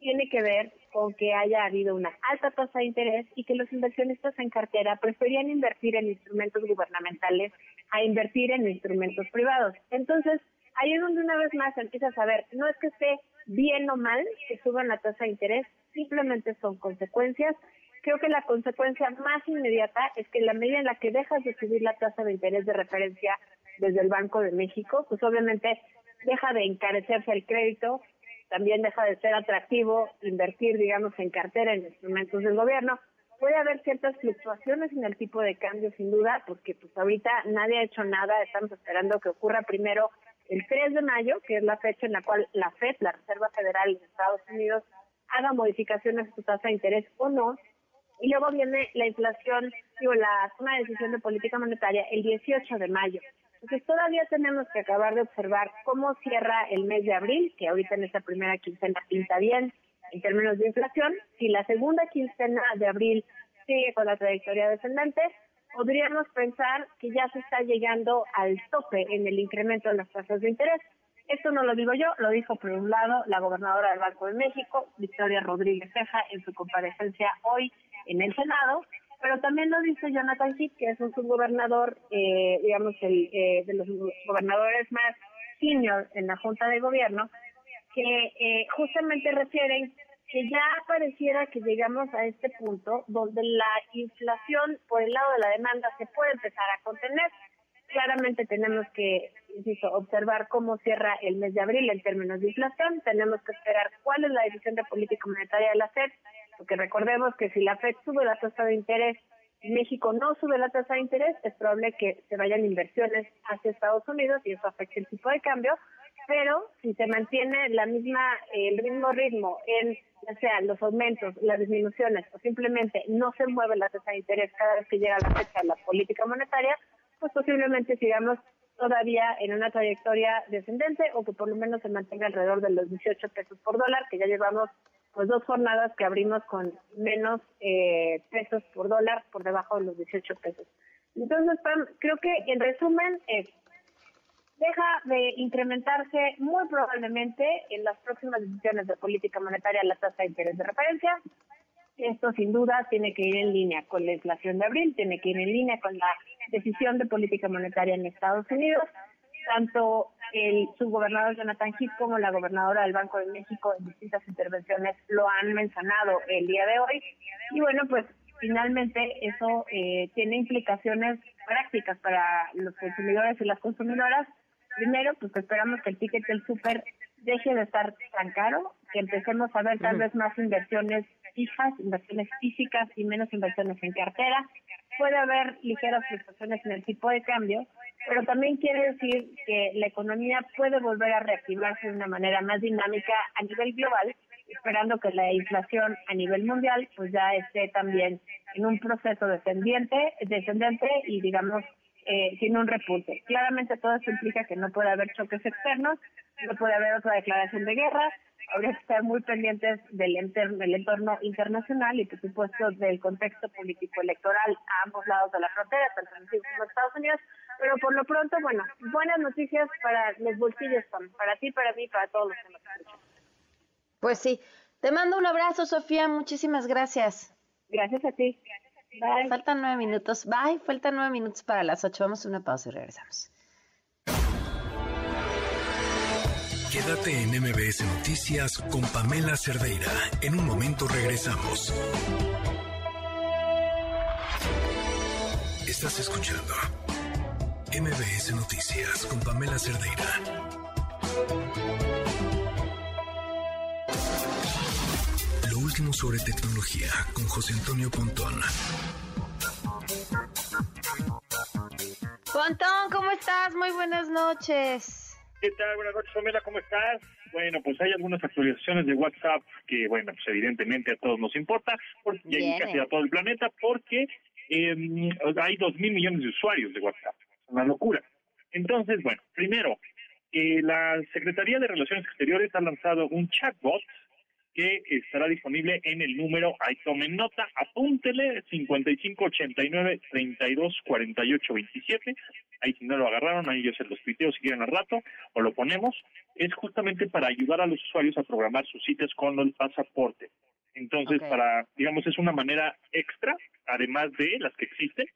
tiene que ver con que haya habido una alta tasa de interés y que los inversionistas en cartera preferían invertir en instrumentos gubernamentales a invertir en instrumentos privados. Entonces, ahí es donde una vez más empiezas a ver, no es que esté bien o mal que suban la tasa de interés, simplemente son consecuencias. Creo que la consecuencia más inmediata es que la medida en la que dejas de subir la tasa de interés de referencia desde el Banco de México, pues obviamente deja de encarecerse el crédito, también deja de ser atractivo invertir, digamos, en cartera, en instrumentos del gobierno. Puede haber ciertas fluctuaciones en el tipo de cambio, sin duda, porque pues ahorita nadie ha hecho nada, estamos esperando que ocurra primero el 3 de mayo, que es la fecha en la cual la FED, la Reserva Federal de Estados Unidos, haga modificaciones a su tasa de interés o no, y luego viene la inflación, digo, la toma de decisión de política monetaria el 18 de mayo. Entonces todavía tenemos que acabar de observar cómo cierra el mes de abril, que ahorita en esta primera quincena pinta bien en términos de inflación. Si la segunda quincena de abril sigue con la trayectoria descendente, podríamos pensar que ya se está llegando al tope en el incremento de las tasas de interés. Esto no lo digo yo, lo dijo por un lado la gobernadora del Banco de México, Victoria Rodríguez Ceja, en su comparecencia hoy en el Senado, pero también lo dice Jonathan Heath, que es un subgobernador, eh, digamos, el, eh, de los gobernadores más senior en la Junta de Gobierno, que eh, justamente refieren que ya pareciera que llegamos a este punto donde la inflación por el lado de la demanda se puede empezar a contener. Claramente tenemos que, insisto, observar cómo cierra el mes de abril en términos de inflación. Tenemos que esperar cuál es la decisión de política monetaria de la FED porque recordemos que si la FED sube la tasa de interés México no sube la tasa de interés, es probable que se vayan inversiones hacia Estados Unidos y eso afecte el tipo de cambio. pero si se mantiene la misma el mismo ritmo en ya sea los aumentos, las disminuciones o simplemente no se mueve la tasa de interés cada vez que llega la fecha de la política monetaria, pues posiblemente sigamos todavía en una trayectoria descendente o que por lo menos se mantenga alrededor de los 18 pesos por dólar, que ya llevamos pues dos jornadas que abrimos con menos eh, pesos por dólar por debajo de los 18 pesos. Entonces, creo que en resumen es deja de incrementarse muy probablemente en las próximas decisiones de política monetaria la tasa de interés de referencia. Esto sin duda tiene que ir en línea con la inflación de abril, tiene que ir en línea con la decisión de política monetaria en Estados Unidos. Tanto el subgobernador Jonathan Heath como la gobernadora del Banco de México en distintas intervenciones lo han mencionado el día de hoy. Y bueno, pues finalmente eso eh, tiene implicaciones prácticas para los consumidores y las consumidoras Primero, pues esperamos que el ticket del súper deje de estar tan caro, que empecemos a ver tal vez más inversiones fijas, inversiones físicas y menos inversiones en cartera. Puede haber ligeras fluctuaciones en el tipo de cambio, pero también quiere decir que la economía puede volver a reactivarse de una manera más dinámica a nivel global, esperando que la inflación a nivel mundial pues ya esté también en un proceso descendiente, descendente y digamos eh, tiene un repunte. Claramente todo esto implica que no puede haber choques externos, no puede haber otra declaración de guerra, habría que estar muy pendientes del, del entorno internacional y por supuesto del contexto político electoral a ambos lados de la frontera, tanto en México como en Estados Unidos, pero por lo pronto, bueno, buenas noticias para los bolsillos, para ti, para mí, para todos los que nos escuchan. Pues sí, te mando un abrazo, Sofía, muchísimas gracias. Gracias a ti. Faltan nueve minutos. Bye. Faltan nueve minutos para las ocho. Vamos a una pausa y regresamos. Quédate en MBS Noticias con Pamela Cerdeira. En un momento regresamos. Estás escuchando MBS Noticias con Pamela Cerdeira. Último sobre tecnología con José Antonio Pontón. Pontón, ¿cómo estás? Muy buenas noches. ¿Qué tal? Buenas noches, Pamela, ¿cómo estás? Bueno, pues hay algunas actualizaciones de WhatsApp que, bueno, pues evidentemente a todos nos importa, porque y casi a todo el planeta, porque eh, hay dos mil millones de usuarios de WhatsApp. Es una locura. Entonces, bueno, primero, eh, la Secretaría de Relaciones Exteriores ha lanzado un chatbot que estará disponible en el número, ahí tomen nota, apúntele 5589-324827, ahí si no lo agarraron, ahí yo se los tuiteo si quieren al rato, o lo ponemos, es justamente para ayudar a los usuarios a programar sus citas con el pasaporte. Entonces, para, digamos, es una manera extra, además de las que existen,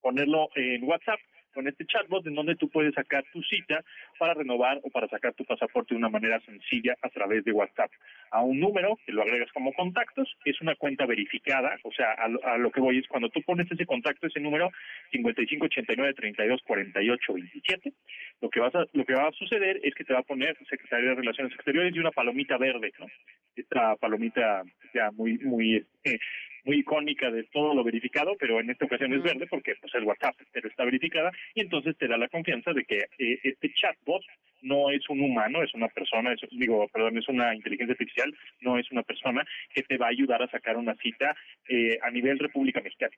ponerlo en WhatsApp con este chatbot en donde tú puedes sacar tu cita para renovar o para sacar tu pasaporte de una manera sencilla a través de WhatsApp. A un número que lo agregas como contactos, es una cuenta verificada, o sea, a lo, que voy es cuando tú pones ese contacto, ese número 5589-324827, lo que, vas a, lo que va a suceder es que te va a poner Secretaría de Relaciones Exteriores y una palomita verde, ¿no? Esta palomita ya muy, muy eh, muy icónica de todo lo verificado, pero en esta ocasión es verde porque pues es WhatsApp, pero está verificada y entonces te da la confianza de que eh, este chatbot no es un humano, es una persona, es, digo, perdón, es una inteligencia artificial, no es una persona que te va a ayudar a sacar una cita eh, a nivel República Mexicana.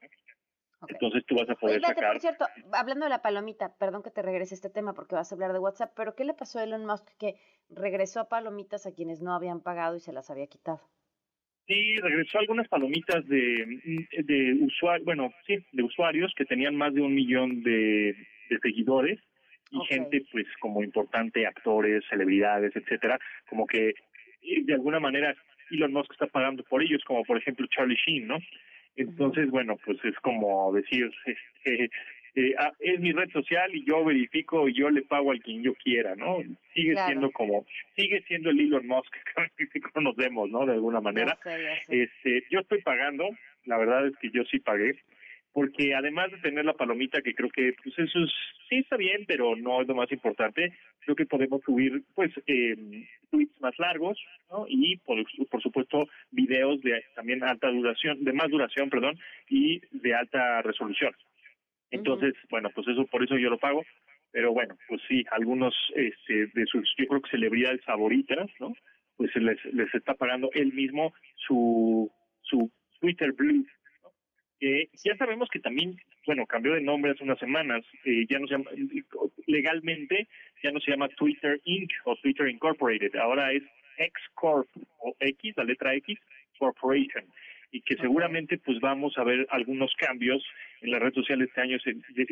Entonces tú vas a poder sacar. Por cierto, hablando de la palomita, perdón que te regrese este tema porque vas a hablar de WhatsApp, pero ¿qué le pasó a Elon Musk que regresó a palomitas a quienes no habían pagado y se las había quitado? Sí, regresó algunas palomitas de, de usuarios, bueno, sí, de usuarios que tenían más de un millón de, seguidores y gente, pues, como importante, actores, celebridades, etcétera, como que de alguna manera Elon Musk está pagando por ellos, como por ejemplo Charlie Sheen, ¿no? Entonces, bueno, pues es como decir, este, eh, es mi red social y yo verifico y yo le pago al quien yo quiera, ¿no? Sigue siendo como, sigue siendo el Elon Musk que conocemos, ¿no? De alguna manera. Este, yo estoy pagando, la verdad es que yo sí pagué, porque además de tener la palomita, que creo que pues eso sí está bien, pero no es lo más importante, creo que podemos subir pues eh, tweets más largos, ¿no? Y por, por supuesto videos de también alta duración, de más duración, perdón, y de alta resolución. Entonces, bueno, pues eso por eso yo lo pago. pero bueno, pues sí, algunos este, de sus, yo creo que celebridades favoritas, ¿no? Pues les, les está pagando él mismo su, su Twitter Blue, que ya sabemos que también, bueno, cambió de nombre hace unas semanas, eh, ya no se llama, legalmente ya no se llama Twitter Inc. o Twitter Incorporated, ahora es X Corp o X, la letra X, Corporation y que seguramente pues vamos a ver algunos cambios en las redes sociales este año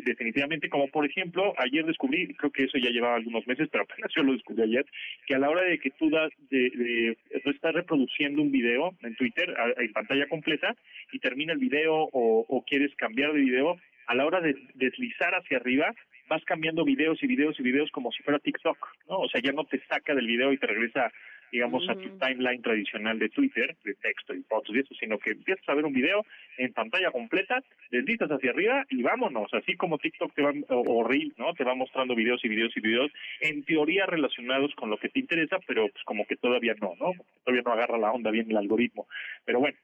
definitivamente, como por ejemplo, ayer descubrí, creo que eso ya llevaba algunos meses, pero apenas yo lo descubrí ayer, que a la hora de que tú das, de, de, estás reproduciendo un video en Twitter en pantalla completa y termina el video o, o quieres cambiar de video, a la hora de deslizar hacia arriba, vas cambiando videos y videos y videos como si fuera TikTok, ¿no? O sea, ya no te saca del video y te regresa digamos, a tu timeline tradicional de Twitter, de texto y fotos y eso, sino que empiezas a ver un video en pantalla completa, deslizas hacia arriba y vámonos, así como TikTok te va, o, Reel, ¿no? Te va mostrando videos y videos y videos, en teoría relacionados con lo que te interesa, pero pues como que todavía no, ¿no? Todavía no agarra la onda bien el algoritmo. Pero bueno,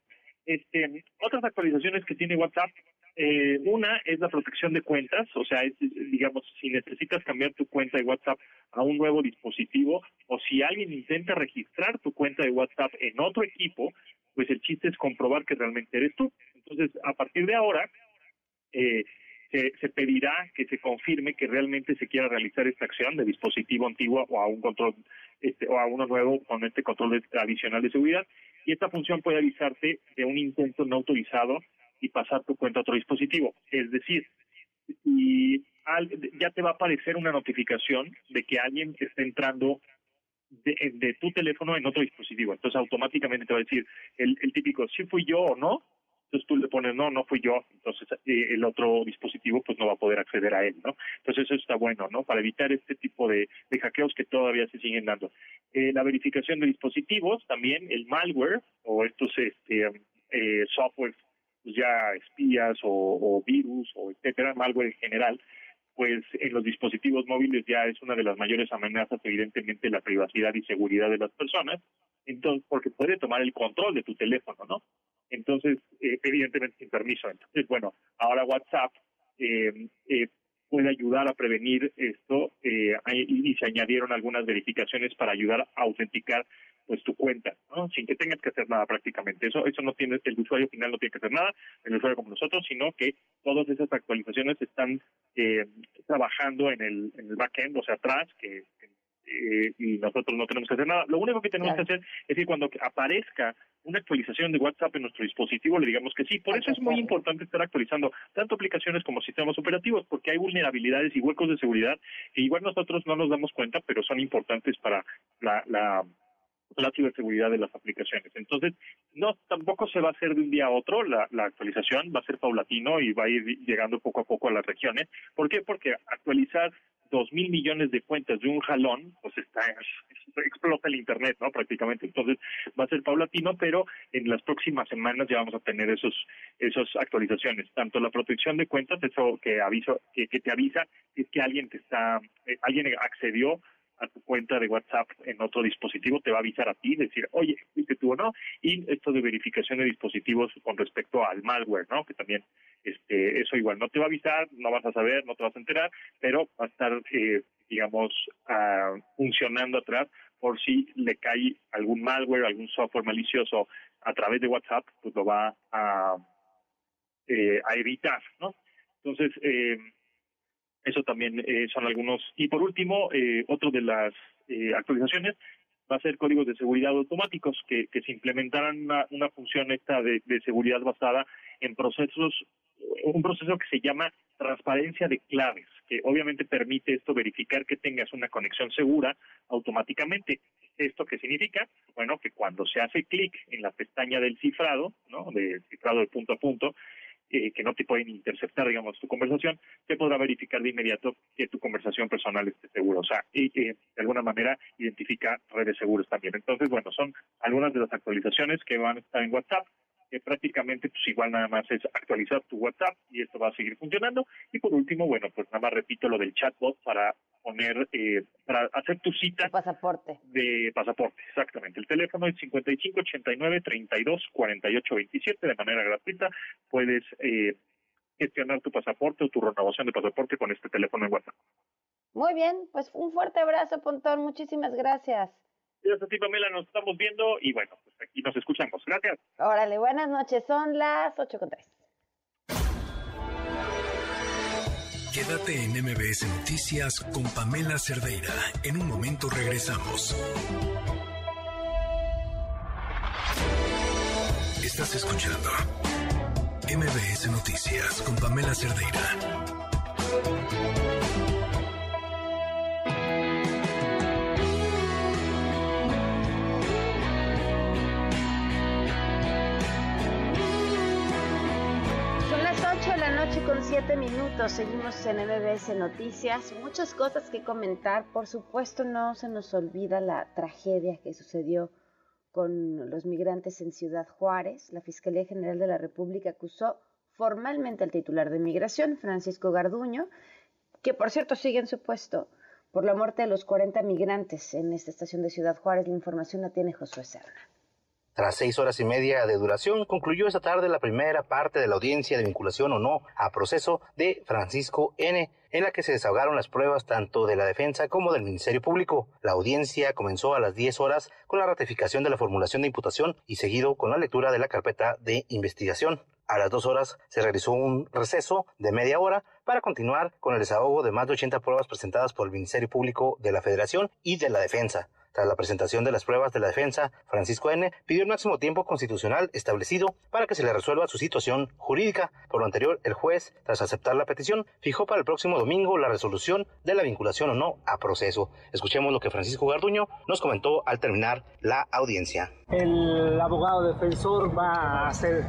este, otras actualizaciones que tiene WhatsApp eh, una es la protección de cuentas, o sea, digamos, si necesitas cambiar tu cuenta de WhatsApp a un nuevo dispositivo o si alguien intenta registrar tu cuenta de WhatsApp en otro equipo, pues el chiste es comprobar que realmente eres tú. Entonces, a partir de ahora, eh, se, pedirá que se confirme que realmente se quiera realizar esta acción de dispositivo antiguo o a un control este, o a uno nuevo con este control adicional de seguridad y esta función puede avisarte de un intento no autorizado y pasar tu cuenta a otro dispositivo. Es decir, y ya te va a aparecer una notificación de que alguien está entrando de, tu teléfono en otro dispositivo. Entonces automáticamente te va a decir el, típico, si fui yo o no. Entonces tú le pones, no, no fui yo. Entonces eh, el otro dispositivo pues no va a poder acceder a él, ¿no? Entonces eso está bueno, ¿no? Para evitar este tipo de, hackeos que todavía se siguen dando. Eh, la verificación de dispositivos, también el malware o estos este, eh, software ya espías o, virus o etcétera, malware en general, pues en los dispositivos móviles ya es una de las mayores amenazas, evidentemente, la privacidad y seguridad de las personas, entonces porque puede tomar el control de tu teléfono, ¿no? Entonces, eh, evidentemente sin permiso. Entonces, bueno, ahora WhatsApp eh, eh, puede ayudar a prevenir esto y, y, se añadieron algunas verificaciones para ayudar a autenticar pues tu cuenta, ¿no? Sin que tengas que hacer nada prácticamente. Eso eso no tiene el usuario final no tiene que hacer nada, el usuario como nosotros, sino que todas esas actualizaciones están eh, trabajando en el en el backend, o sea, atrás, que eh, y nosotros no tenemos que hacer nada. Lo único que tenemos que hacer es que cuando aparezca una actualización de WhatsApp en nuestro dispositivo, le digamos que sí. Por eso es muy importante estar actualizando tanto aplicaciones como sistemas operativos, porque hay vulnerabilidades y huecos de seguridad que igual nosotros no nos damos cuenta, pero son importantes para la, la la ciberseguridad de las aplicaciones. Entonces, no tampoco se va a hacer de un día a otro la, actualización, va a ser paulatino y va a ir llegando poco a poco a las regiones. ¿Por qué? Porque actualizar dos mil millones de cuentas de un jalón, pues está explota el internet, ¿no? Prácticamente. Entonces va a ser paulatino, pero en las próximas semanas ya vamos a tener esos esas actualizaciones. Tanto la protección de cuentas, eso que aviso, que, que te avisa es que alguien te está, eh, alguien accedió a tu cuenta de WhatsApp en otro dispositivo, te va a avisar a ti, decir, oye, fuiste tú o no, y esto de verificación de dispositivos con respecto al malware, ¿no? Que también, este, eso igual no te va a avisar, no vas a saber, no te vas a enterar, pero va a estar, eh, digamos, uh, funcionando atrás por si le cae algún malware, algún software malicioso a través de WhatsApp, pues lo va a, eh, a evitar, ¿no? Entonces, eh, eso también eh, son algunos. Y por último, eh, otro de las eh, actualizaciones va a ser códigos de seguridad automáticos que, se implementarán una, una función esta de, de, seguridad basada en procesos, un proceso que se llama transparencia de claves, que obviamente permite esto verificar que tengas una conexión segura automáticamente. ¿Esto qué significa? Bueno, que cuando se hace clic en la pestaña del cifrado, ¿no? De cifrado de punto a punto, eh, que no te pueden interceptar, digamos, tu conversación, te podrá verificar de inmediato que tu conversación personal esté segura. O sea, y de alguna manera identifica redes seguras también. Entonces, bueno, son algunas de las actualizaciones que van a estar en WhatsApp prácticamente pues igual nada más es actualizar tu WhatsApp y esto va a seguir funcionando. Y por último, bueno, pues nada más repito lo del chatbot para poner, eh, para hacer tu cita. De pasaporte. De pasaporte, exactamente. El teléfono es 5589 32 48 27 de manera gratuita. Puedes eh, gestionar tu pasaporte o tu renovación de pasaporte con este teléfono en WhatsApp. Muy bien, pues un fuerte abrazo, Pontón. Muchísimas gracias. Gracias a ti, Pamela. Nos estamos viendo y bueno, pues aquí nos escuchamos. Gracias. Órale, buenas noches. Son las 8 con 3. Quédate en MBS Noticias con Pamela Cerdeira. En un momento regresamos. Estás escuchando MBS Noticias con Pamela Cerdeira. Con siete minutos, seguimos en MBS Noticias. Muchas cosas que comentar. Por supuesto, no se nos olvida la tragedia que sucedió con los migrantes en Ciudad Juárez. La Fiscalía General de la República acusó formalmente al titular de Migración, Francisco Garduño, que por cierto sigue en su puesto por la muerte de los 40 migrantes en esta estación de Ciudad Juárez. La información la tiene Josué Serna. Tras seis horas y media de duración, concluyó esta tarde la primera parte de la audiencia de vinculación o no a proceso de Francisco N., en la que se desahogaron las pruebas tanto de la defensa como del Ministerio Público. La audiencia comenzó a las 10 horas con la ratificación de la formulación de imputación y seguido con la lectura de la carpeta de investigación. A las dos horas se realizó un receso de media hora para continuar con el desahogo de más de 80 pruebas presentadas por el Ministerio Público de la Federación y de la Defensa. Tras la presentación de las pruebas de la defensa, Francisco N. pidió el máximo tiempo constitucional establecido para que se le resuelva su situación jurídica. Por lo anterior, el juez, tras aceptar la petición, fijó para el próximo domingo la resolución de la vinculación o no a proceso. Escuchemos lo que Francisco Garduño nos comentó al terminar la audiencia. El abogado defensor va a hacer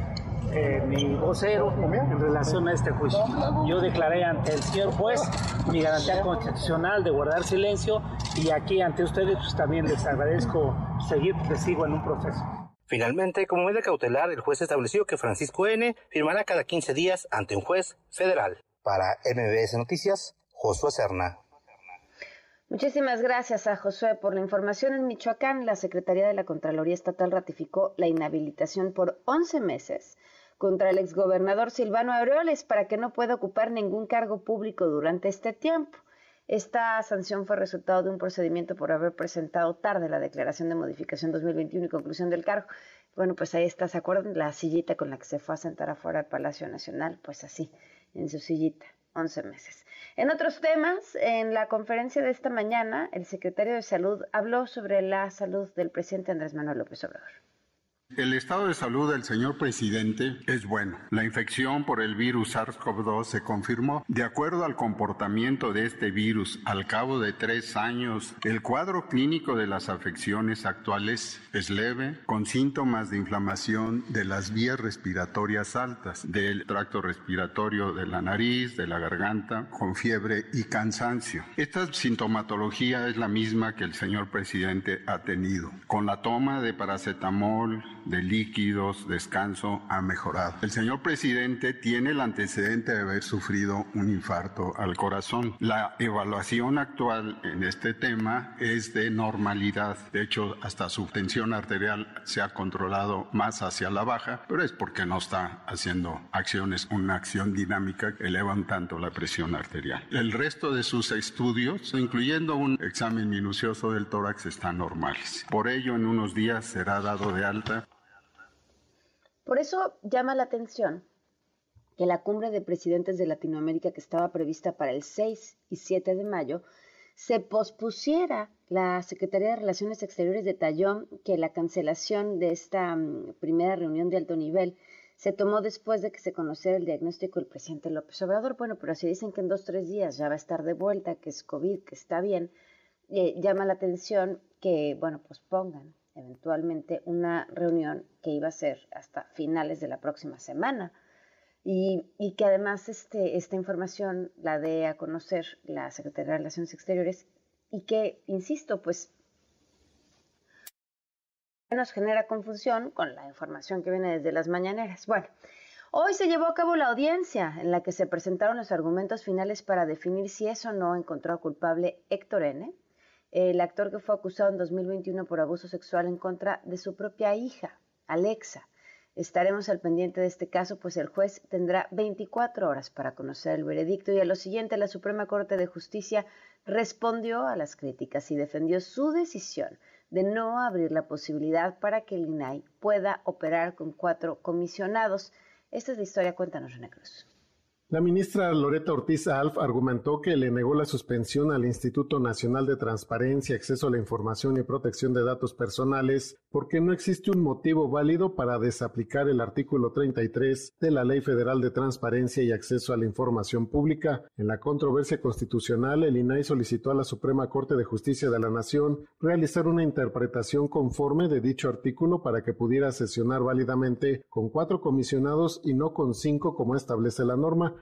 eh, mi vocero en relación a este juicio. Yo declaré ante el señor juez mi garantía constitucional de guardar silencio y aquí ante ustedes pues, también les agradezco seguir sigo en un proceso. Finalmente, como medida cautelar, el juez estableció que Francisco N. firmará cada 15 días ante un juez federal. Para MBS Noticias, Josué Serna. Muchísimas gracias a Josué por la información. En Michoacán, la Secretaría de la Contraloría Estatal ratificó la inhabilitación por 11 meses contra el exgobernador Silvano Aureoles para que no pueda ocupar ningún cargo público durante este tiempo. Esta sanción fue resultado de un procedimiento por haber presentado tarde la declaración de modificación 2021 y conclusión del cargo. Bueno, pues ahí está, ¿se acuerdan? La sillita con la que se fue a sentar afuera del Palacio Nacional, pues así, en su sillita, 11 meses. En otros temas, en la conferencia de esta mañana, el secretario de Salud habló sobre la salud del presidente Andrés Manuel López Obrador. El estado de salud del señor presidente es bueno. La infección por el virus SARS-CoV-2 se confirmó. De acuerdo al comportamiento de este virus, al cabo de tres años, el cuadro clínico de las afecciones actuales es leve, con síntomas de inflamación de las vías respiratorias altas, del tracto respiratorio de la nariz, de la garganta, con fiebre y cansancio. Esta sintomatología es la misma que el señor presidente ha tenido. Con la toma de paracetamol, de líquidos, descanso, ha mejorado. El señor presidente tiene el antecedente de haber sufrido un infarto al corazón. La evaluación actual en este tema es de normalidad. De hecho, hasta su tensión arterial se ha controlado más hacia la baja, pero es porque no está haciendo acciones, una acción dinámica que elevan tanto la presión arterial. El resto de sus estudios, incluyendo un examen minucioso del tórax, están normales. Por ello, en unos días será dado de alta por eso llama la atención que la cumbre de presidentes de Latinoamérica que estaba prevista para el 6 y 7 de mayo se pospusiera. La Secretaría de Relaciones Exteriores detalló que la cancelación de esta mm, primera reunión de alto nivel se tomó después de que se conociera el diagnóstico del presidente López Obrador. Bueno, pero si dicen que en dos, tres días ya va a estar de vuelta, que es COVID, que está bien, eh, llama la atención que, bueno, pues pongan eventualmente una reunión que iba a ser hasta finales de la próxima semana. Y, que además este, esta información la dé a conocer la Secretaría de Relaciones Exteriores y que, insisto, pues nos genera confusión con la información que viene desde las mañaneras. Bueno, hoy se llevó a cabo la audiencia en la que se presentaron los argumentos finales para definir si es o no encontró culpable Héctor N., el actor que fue acusado en 2021 por abuso sexual en contra de su propia hija, Alexa. Estaremos al pendiente de este caso, pues el juez tendrá 24 horas para conocer el veredicto y a lo siguiente la Suprema Corte de Justicia respondió a las críticas y defendió su decisión de no abrir la posibilidad para que el INAI pueda operar con cuatro comisionados. Esta es la historia, cuéntanos, René Cruz. La ministra Loreta Ortiz Alf argumentó que le negó la suspensión al Instituto Nacional de Transparencia, Acceso a la Información y Protección de Datos Personales porque no existe un motivo válido para desaplicar el artículo 33 de la Ley Federal de Transparencia y Acceso a la Información Pública. En la controversia constitucional, el INAI solicitó a la Suprema Corte de Justicia de la Nación realizar una interpretación conforme de dicho artículo para que pudiera sesionar válidamente con cuatro comisionados y no con cinco como establece la norma,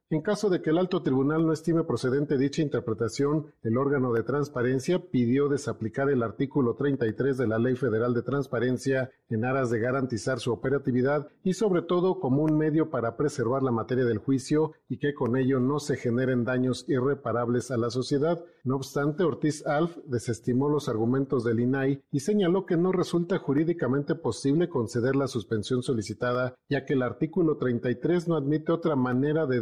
en caso de que el alto tribunal no estime procedente dicha interpretación, el órgano de transparencia pidió desaplicar el artículo 33 de la Ley Federal de Transparencia en aras de garantizar su operatividad y sobre todo como un medio para preservar la materia del juicio y que con ello no se generen daños irreparables a la sociedad. No obstante, Ortiz Alf desestimó los argumentos del INAI y señaló que no resulta jurídicamente posible conceder la suspensión solicitada, ya que el artículo 33 no admite otra manera de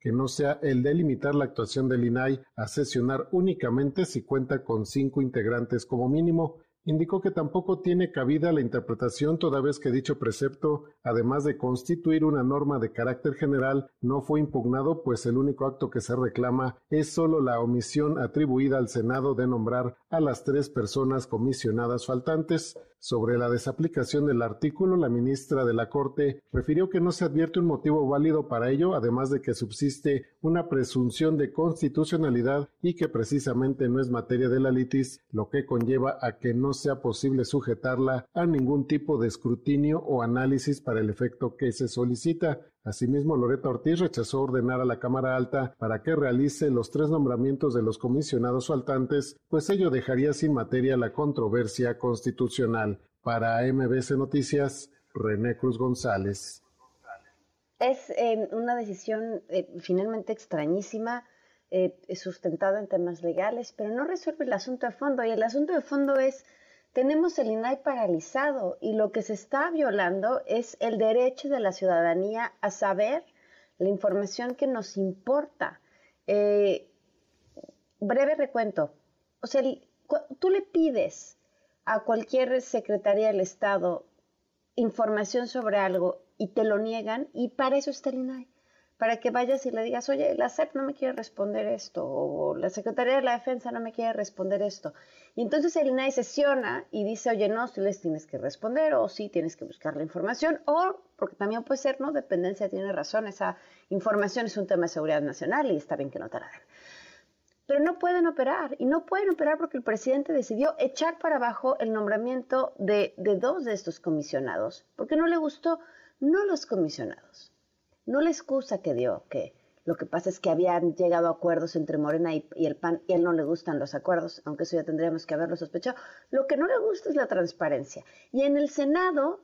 que no sea el de limitar la actuación del INAI a sesionar únicamente si cuenta con cinco integrantes como mínimo indicó que tampoco tiene cabida la interpretación toda vez que dicho precepto, además de constituir una norma de carácter general, no fue impugnado, pues el único acto que se reclama es solo la omisión atribuida al Senado de nombrar a las tres personas comisionadas faltantes. Sobre la desaplicación del artículo, la ministra de la Corte refirió que no se advierte un motivo válido para ello, además de que subsiste una presunción de constitucionalidad y que precisamente no es materia de la litis, lo que conlleva a que no sea posible sujetarla a ningún tipo de escrutinio o análisis para el efecto que se solicita. Asimismo, Loreta Ortiz rechazó ordenar a la Cámara Alta para que realice los tres nombramientos de los comisionados faltantes, pues ello dejaría sin materia la controversia constitucional. Para MBC Noticias, René Cruz González. Es eh, una decisión eh, finalmente extrañísima, eh, sustentada en temas legales, pero no resuelve el asunto de fondo. Y el asunto de fondo es tenemos el INAI paralizado y lo que se está violando es el derecho de la ciudadanía a saber la información que nos importa. Eh, breve recuento. O sea, tú le pides a cualquier secretaría del Estado información sobre algo y te lo niegan y para eso está el INAI para que vayas y le digas, oye, la SEP no me quiere responder esto, o la Secretaría de la Defensa no me quiere responder esto. Y entonces el INAI sesiona y dice, oye, no, si les tienes que responder, o sí tienes que buscar la información, o, porque también puede ser, ¿no? Dependencia tiene razón, esa información es un tema de seguridad nacional y está bien que no te la den. Pero no pueden operar, y no pueden operar porque el presidente decidió echar para abajo el nombramiento de, de dos de estos comisionados, porque no le gustó, no los comisionados no la excusa que dio, que lo que pasa es que habían llegado acuerdos entre Morena y, el PAN y a él no le gustan los acuerdos, aunque eso ya tendríamos que haberlo sospechado. Lo que no le gusta es la transparencia. Y en el Senado,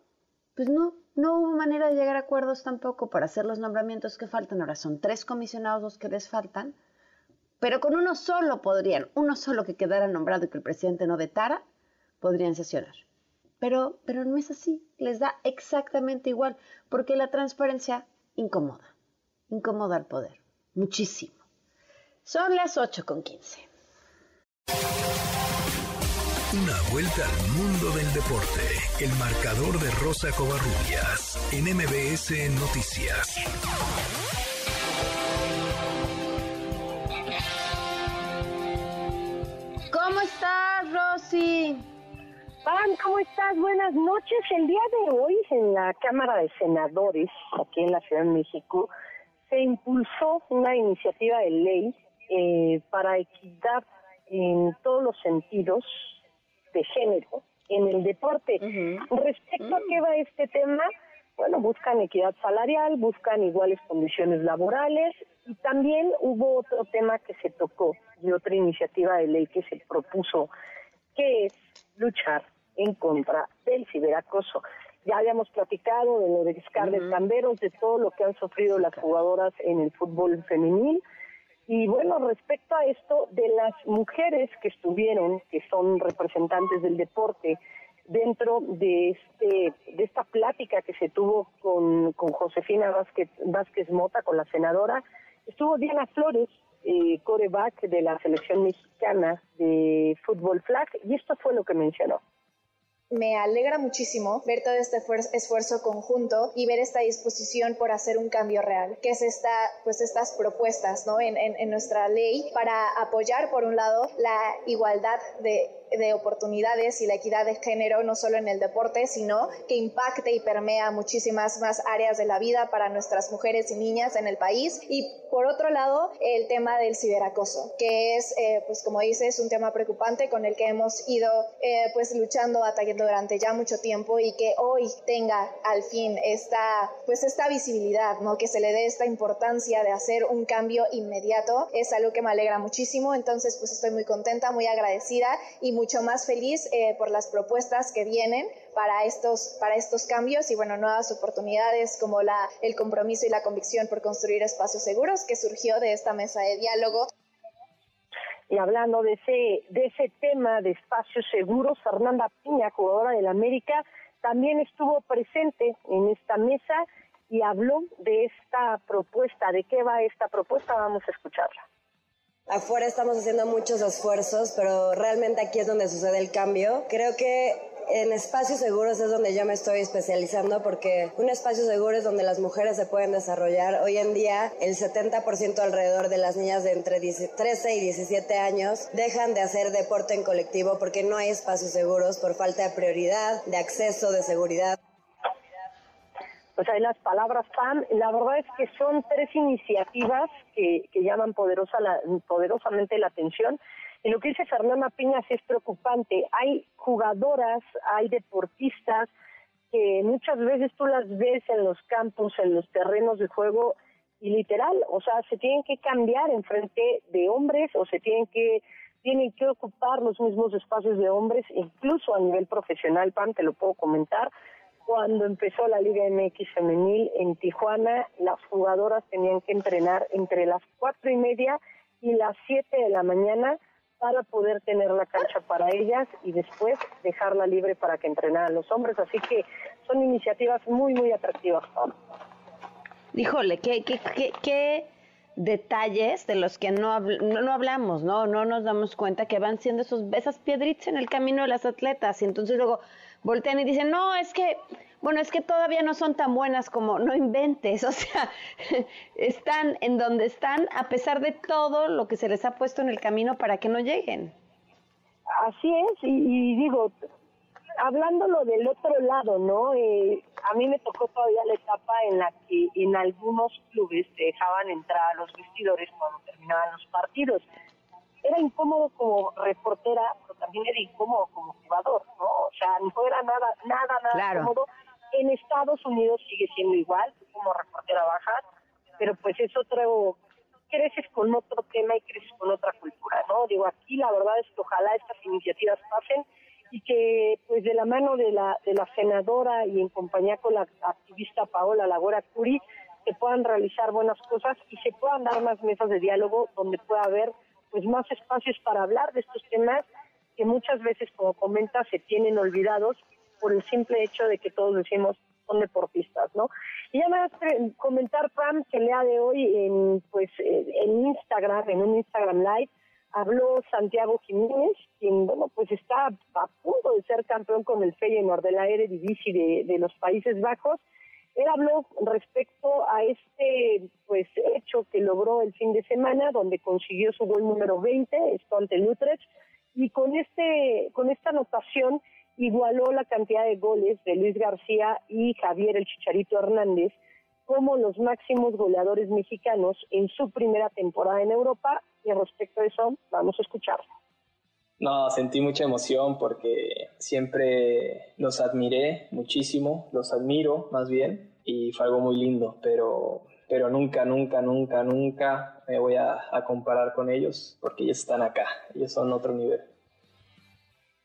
pues no, no hubo manera de llegar a acuerdos tampoco para hacer los nombramientos que faltan. Ahora son tres comisionados los que les faltan, pero con uno solo podrían, uno solo que quedara nombrado y que el presidente no vetara, podrían sesionar. Pero, pero no es así, les da exactamente igual, porque la transparencia incomoda, incomoda al poder, muchísimo. Son las 8 con 15. Una vuelta al mundo del deporte. El marcador de Rosa Covarrubias en MBS Noticias. ¿Cómo estás, Rosy? ¿Cómo estás? Buenas noches. El día de hoy en la Cámara de Senadores, aquí en la Ciudad de México, se impulsó una iniciativa de ley eh, para equidad en todos los sentidos de género en el deporte. Respecto a qué va este tema, bueno, buscan equidad salarial, buscan iguales condiciones laborales y también hubo otro tema que se tocó y otra iniciativa de ley que se propuso, que es luchar en contra del ciberacoso. Ya habíamos platicado de lo de Scarlett Camberos, de todo lo que han sufrido las jugadoras en el fútbol femenil. Y bueno, respecto a esto, de las mujeres que estuvieron, que son representantes del deporte, dentro de este de esta plática que se tuvo con, con Josefina Vázquez, Vázquez Mota, con la senadora, estuvo Diana Flores, eh, coreback de la selección mexicana de fútbol flag, y esto fue lo que mencionó. Me alegra muchísimo ver todo este esfuerzo conjunto y ver esta disposición por hacer un cambio real, que es esta, pues estas propuestas ¿no? en, en nuestra ley para apoyar, por un lado, la igualdad de de oportunidades y la equidad de género no solo en el deporte, sino que impacte y permea muchísimas más áreas de la vida para nuestras mujeres y niñas en el país. Y por otro lado, el tema del ciberacoso, que es, eh, pues como dices, un tema preocupante con el que hemos ido eh, pues luchando, batallando durante ya mucho tiempo y que hoy tenga al fin esta, pues esta visibilidad, ¿no? que se le dé esta importancia de hacer un cambio inmediato, es algo que me alegra muchísimo. Entonces, pues estoy muy contenta, muy agradecida y mucho más feliz eh, por las propuestas que vienen para estos, para estos cambios y bueno, nuevas oportunidades como la, el compromiso y la convicción por construir espacios seguros que surgió de esta mesa de diálogo. Y hablando de ese, de ese tema de espacios seguros, Fernanda Piña, jugadora del América, también estuvo presente en esta mesa y habló de esta propuesta. ¿De qué va esta propuesta? Vamos a escucharla. Afuera estamos haciendo muchos esfuerzos, pero realmente aquí es donde sucede el cambio. Creo que en espacios seguros es donde yo me estoy especializando porque un espacio seguro es donde las mujeres se pueden desarrollar. Hoy en día el 70% alrededor de las niñas de entre 13 y 17 años dejan de hacer deporte en colectivo porque no hay espacios seguros por falta de prioridad, de acceso, de seguridad pues ahí las palabras PAM. La verdad es que son tres iniciativas que, llaman poderosa poderosamente la atención. Y lo que dice Fernanda Piñas es preocupante. Hay jugadoras, hay deportistas que muchas veces tú las ves en los campos, en los terrenos de juego y literal, o sea, se tienen que cambiar en frente de hombres o se tienen que tienen que ocupar los mismos espacios de hombres, incluso a nivel profesional, PAM, te lo puedo comentar cuando empezó la Liga MX femenil en Tijuana, las jugadoras tenían que entrenar entre las cuatro y media y las siete de la mañana para poder tener la cancha para ellas y después dejarla libre para que entrenaran los hombres. Así que son iniciativas muy, muy atractivas. Híjole, ¿qué, qué, qué, qué detalles de los que no, no, hablamos, ¿no? No nos damos cuenta que van siendo esos, esas piedritas en el camino de las atletas y entonces luego voltean y dicen, no, es que, bueno, es que todavía no son tan buenas como, no inventes, o sea, están en donde están a pesar de todo lo que se les ha puesto en el camino para que no lleguen. Así es, y, digo, hablándolo del otro lado, ¿no? Eh, a mí me tocó todavía la etapa en la que en algunos clubes dejaban entrar a los vestidores cuando terminaban los partidos era incómodo como reportera, también era incómodo como jugador, ¿no? O sea, no era nada, nada, nada cómodo. En Estados Unidos sigue siendo igual, como reportera baja, pero pues es otro, creces con otro tema y creces con otra cultura, ¿no? Digo, aquí la verdad es que ojalá estas iniciativas pasen y que pues de la mano de la, de la senadora y en compañía con la activista Paola Lagora Curi se puedan realizar buenas cosas y se puedan dar más mesas de diálogo donde pueda haber pues más espacios para hablar de estos temas que muchas veces, como comenta, se tienen olvidados por el simple hecho de que todos decimos son deportistas, ¿no? Y además comentar, Pam, que el día de hoy en, pues, eh, en Instagram, en un Instagram Live, habló Santiago Jiménez, quien, bueno, pues está a punto de ser campeón con el Feyenoord de la Eredivisie de, de los Países Bajos, él habló respecto a este pues hecho que logró el fin de semana, donde consiguió su gol número 20, esto ante el y con este con esta anotación igualó la cantidad de goles de Luis García y Javier el Chicharito Hernández como los máximos goleadores mexicanos en su primera temporada en Europa. Y respecto a eso, vamos a escucharlo. No, sentí mucha emoción porque siempre los admiré muchísimo, los admiro más bien, y fue algo muy lindo, pero, pero nunca, nunca, nunca, nunca me voy a, comparar con ellos porque ellos están acá, ellos son otro nivel.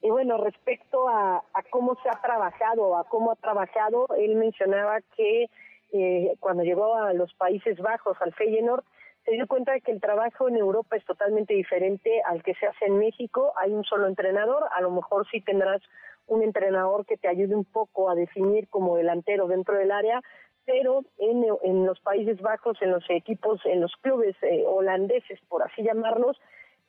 Y bueno, respecto a, a, cómo se ha trabajado, a cómo ha trabajado, él mencionaba que eh, cuando llegó a los Países Bajos, al Feyenoord, se dio cuenta de que el trabajo en Europa es totalmente diferente al que se hace en México. Hay un solo entrenador, a lo mejor sí tendrás un entrenador que te ayude un poco a definir como delantero dentro del área, pero en, los Países Bajos, en los equipos, en los clubes eh, holandeses, por así llamarlos,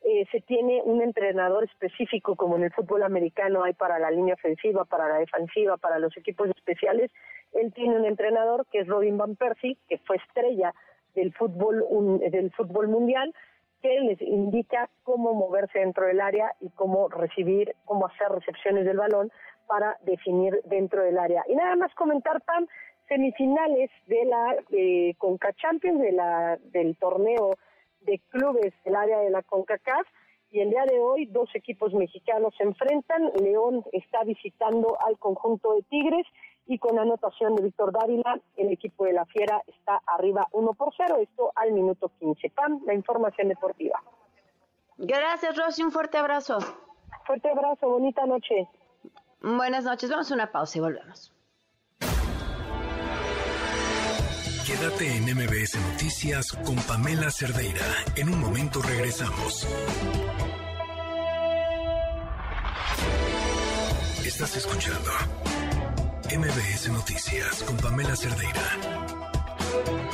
eh, se tiene un entrenador específico, como en el fútbol americano hay para la línea ofensiva, para la defensiva, para los equipos especiales. Él tiene un entrenador que es Robin Van Persie, que fue estrella del fútbol del fútbol mundial, que les indica cómo moverse dentro del área y cómo recibir, cómo hacer recepciones del balón para definir dentro del área. Y nada más comentar, Pam, semifinales de la eh, Conca Champions, de la, del torneo de clubes del área de la CONCACAF. Y el día de hoy dos equipos mexicanos se enfrentan. León está visitando al conjunto de Tigres y con anotación de Víctor Dávila, el equipo de la Fiera está arriba 1 por 0, esto al minuto 15. Pam, la información deportiva. Gracias, Rosy, un fuerte abrazo. Fuerte abrazo, bonita noche. Buenas noches, vamos a una pausa y volvemos. Quédate en MBS Noticias con Pamela Cerdeira. En un momento regresamos. Estás escuchando MBS Noticias con Pamela Cerdeira.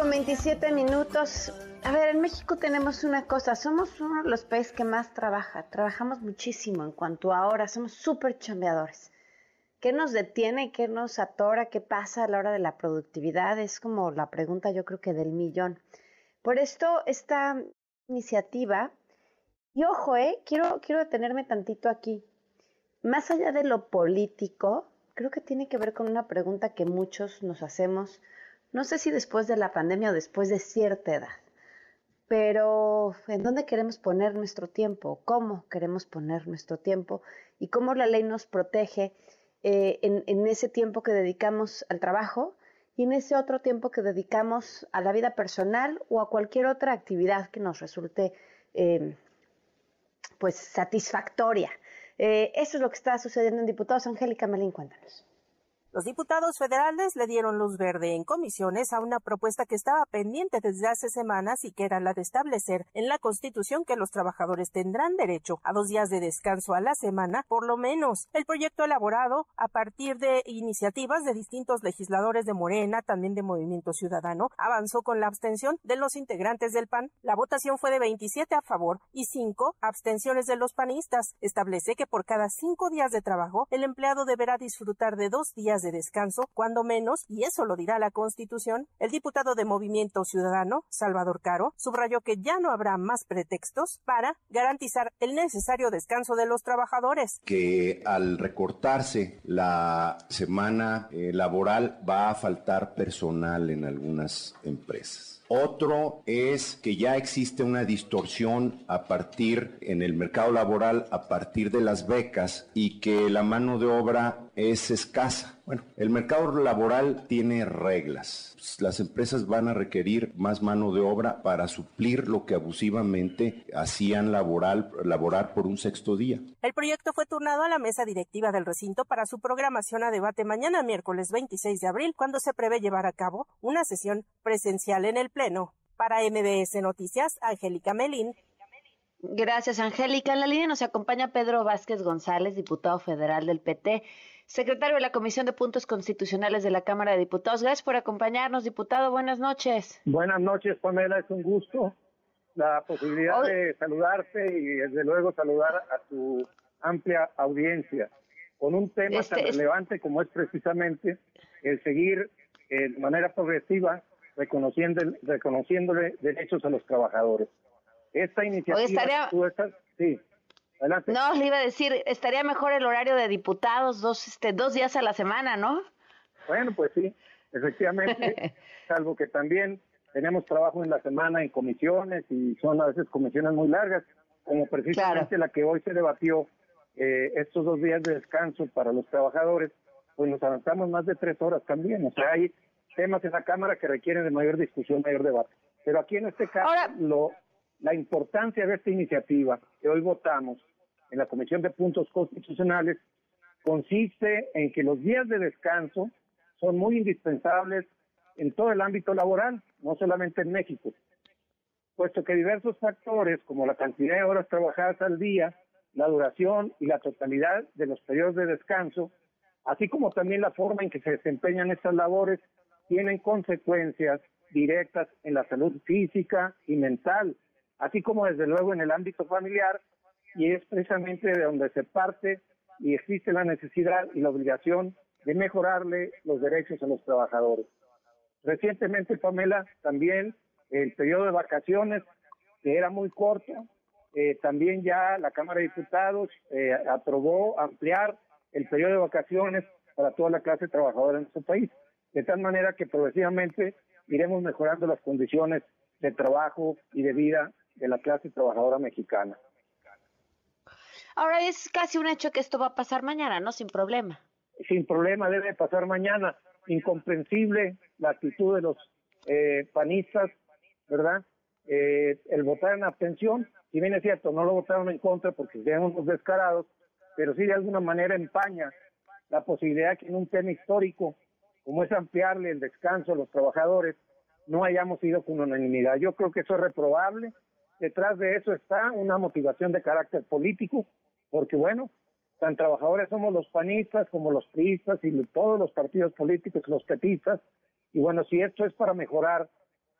Con 27 minutos. A ver, en México tenemos una cosa, somos uno de los países que más trabaja, trabajamos muchísimo en cuanto a horas, somos súper chambeadores. ¿Qué nos detiene? ¿Qué nos atora? ¿Qué pasa a la hora de la productividad? Es como la pregunta yo creo que del millón. Por esto, esta iniciativa, y ojo, eh, quiero, quiero detenerme tantito aquí. Más allá de lo político, creo que tiene que ver con una pregunta que muchos nos hacemos, no sé si después de la pandemia o después de cierta edad, pero ¿en dónde queremos poner nuestro tiempo? ¿Cómo queremos poner nuestro tiempo? ¿Y cómo la ley nos protege? Eh, en, ese tiempo que dedicamos al trabajo y en ese otro tiempo que dedicamos a la vida personal o a cualquier otra actividad que nos resulte eh, pues satisfactoria. Eh, eso es lo que está sucediendo en Diputados. Angélica Melín, cuéntanos. Los diputados federales le dieron luz verde en comisiones a una propuesta que estaba pendiente desde hace semanas y que era la de establecer en la Constitución que los trabajadores tendrán derecho a dos días de descanso a la semana, por lo menos. El proyecto elaborado a partir de iniciativas de distintos legisladores de Morena, también de Movimiento Ciudadano, avanzó con la abstención de los integrantes del PAN. La votación fue de 27 a favor y 5 abstenciones de los panistas. Establece que por cada cinco días de trabajo, el empleado deberá disfrutar de dos días de descanso, cuando menos, y eso lo dirá la Constitución, el diputado de Movimiento Ciudadano, Salvador Caro, subrayó que ya no habrá más pretextos para garantizar el necesario descanso de los trabajadores. Que al recortarse la semana eh, laboral va a faltar personal en algunas empresas. Otro es que ya existe una distorsión a partir en el mercado laboral a partir de las becas y que la mano de obra es escasa. Bueno, el mercado laboral tiene reglas. Las empresas van a requerir más mano de obra para suplir lo que abusivamente hacían laboral, laborar por un sexto día. El proyecto fue turnado a la mesa directiva del recinto para su programación a debate mañana miércoles 26 de abril, cuando se prevé llevar a cabo una sesión presencial en el Pleno. Para MBS Noticias, Angélica Melín. Gracias, Angélica. En la línea nos acompaña Pedro Vázquez González, diputado federal del PT secretario de la Comisión de Puntos Constitucionales de la Cámara de Diputados. Gracias por acompañarnos, diputado. Buenas noches. Buenas noches, Pamela. Es un gusto la posibilidad de saludarte y, desde luego, saludar a tu amplia audiencia con un tema tan este relevante como es precisamente el seguir eh, de manera progresiva reconociendo, reconociéndole derechos a los trabajadores. Esta iniciativa, sí, no, le iba a decir, estaría mejor el horario de diputados, dos, este, dos días a la semana, ¿no? Bueno, pues sí, efectivamente, salvo que también tenemos trabajo en la semana en comisiones y son a veces comisiones muy largas, como precisamente la que hoy se debatió, eh, estos dos días de descanso para los trabajadores, pues nos avanzamos más de tres horas también, o sea, hay temas en la Cámara que requieren de mayor discusión, mayor debate. Pero aquí en este caso, lo, la importancia de esta iniciativa que hoy votamos en la Comisión de Puntos Constitucionales consiste en que los días de descanso son muy indispensables en todo el ámbito laboral, no solamente en México. puesto que diversos factores como la cantidad de horas trabajadas al día, la duración y la totalidad de los periodos de descanso, así como también la forma en que se desempeñan estas labores, tienen consecuencias directas en la salud física y mental, así como desde luego en el ámbito familiar, y es precisamente de donde se parte y existe la necesidad y la obligación de mejorarle los derechos a los trabajadores. Recientemente, Pamela, también el periodo de vacaciones, que era muy corto, eh, también ya la Cámara de Diputados eh, aprobó ampliar el periodo de vacaciones para toda la clase trabajadora en nuestro país, de tal manera que progresivamente iremos mejorando las condiciones de trabajo y de vida de la clase trabajadora mexicana. Ahora es casi un hecho que esto va a pasar mañana, ¿no? Sin problema. Sin problema, debe pasar mañana. Incomprensible la actitud de los eh, panistas, ¿verdad? Eh, el votar en abstención, si bien es cierto, no lo votaron en contra porque sean unos descarados, pero sí de alguna manera empaña la posibilidad que en un tema histórico, como es ampliarle el descanso a los trabajadores, no hayamos ido con unanimidad. Yo creo que eso es reprobable. Detrás de eso está una motivación de carácter político, porque bueno, tan trabajadores somos los panistas como los priistas y todos los partidos políticos, los petistas, y bueno, si esto es para mejorar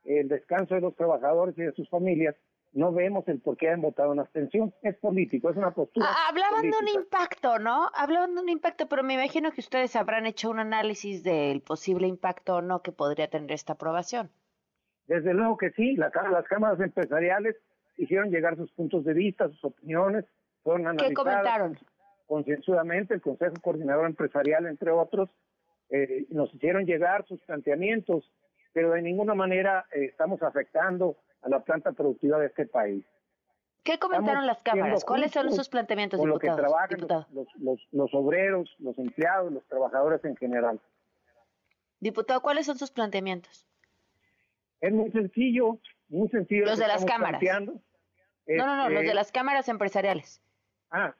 el descanso de los trabajadores y de sus familias, no vemos el por qué han votado en abstención. Es político, es una postura. Ah, hablaban de un impacto, ¿no? Hablaban de un impacto, pero me imagino que ustedes habrán hecho un análisis del posible impacto o no que podría tener esta aprobación. Desde luego que sí, la, las cámaras empresariales hicieron llegar sus puntos de vista, sus opiniones, fueron analizadas. ¿Qué comentaron? Concienzudamente, el Consejo Coordinador Empresarial, entre otros, eh, nos hicieron llegar sus planteamientos, pero de ninguna manera eh, estamos afectando a la planta productiva de este país. ¿Qué comentaron las cámaras? ¿Cuáles son sus planteamientos, con lo que trabajan los, los, los, obreros, los empleados, los trabajadores en general. Diputado, ¿cuáles son sus planteamientos? Es muy sencillo, muy sencillo. Los de las cámaras. No, no, no, los de este, las cámaras empresariales. Ah,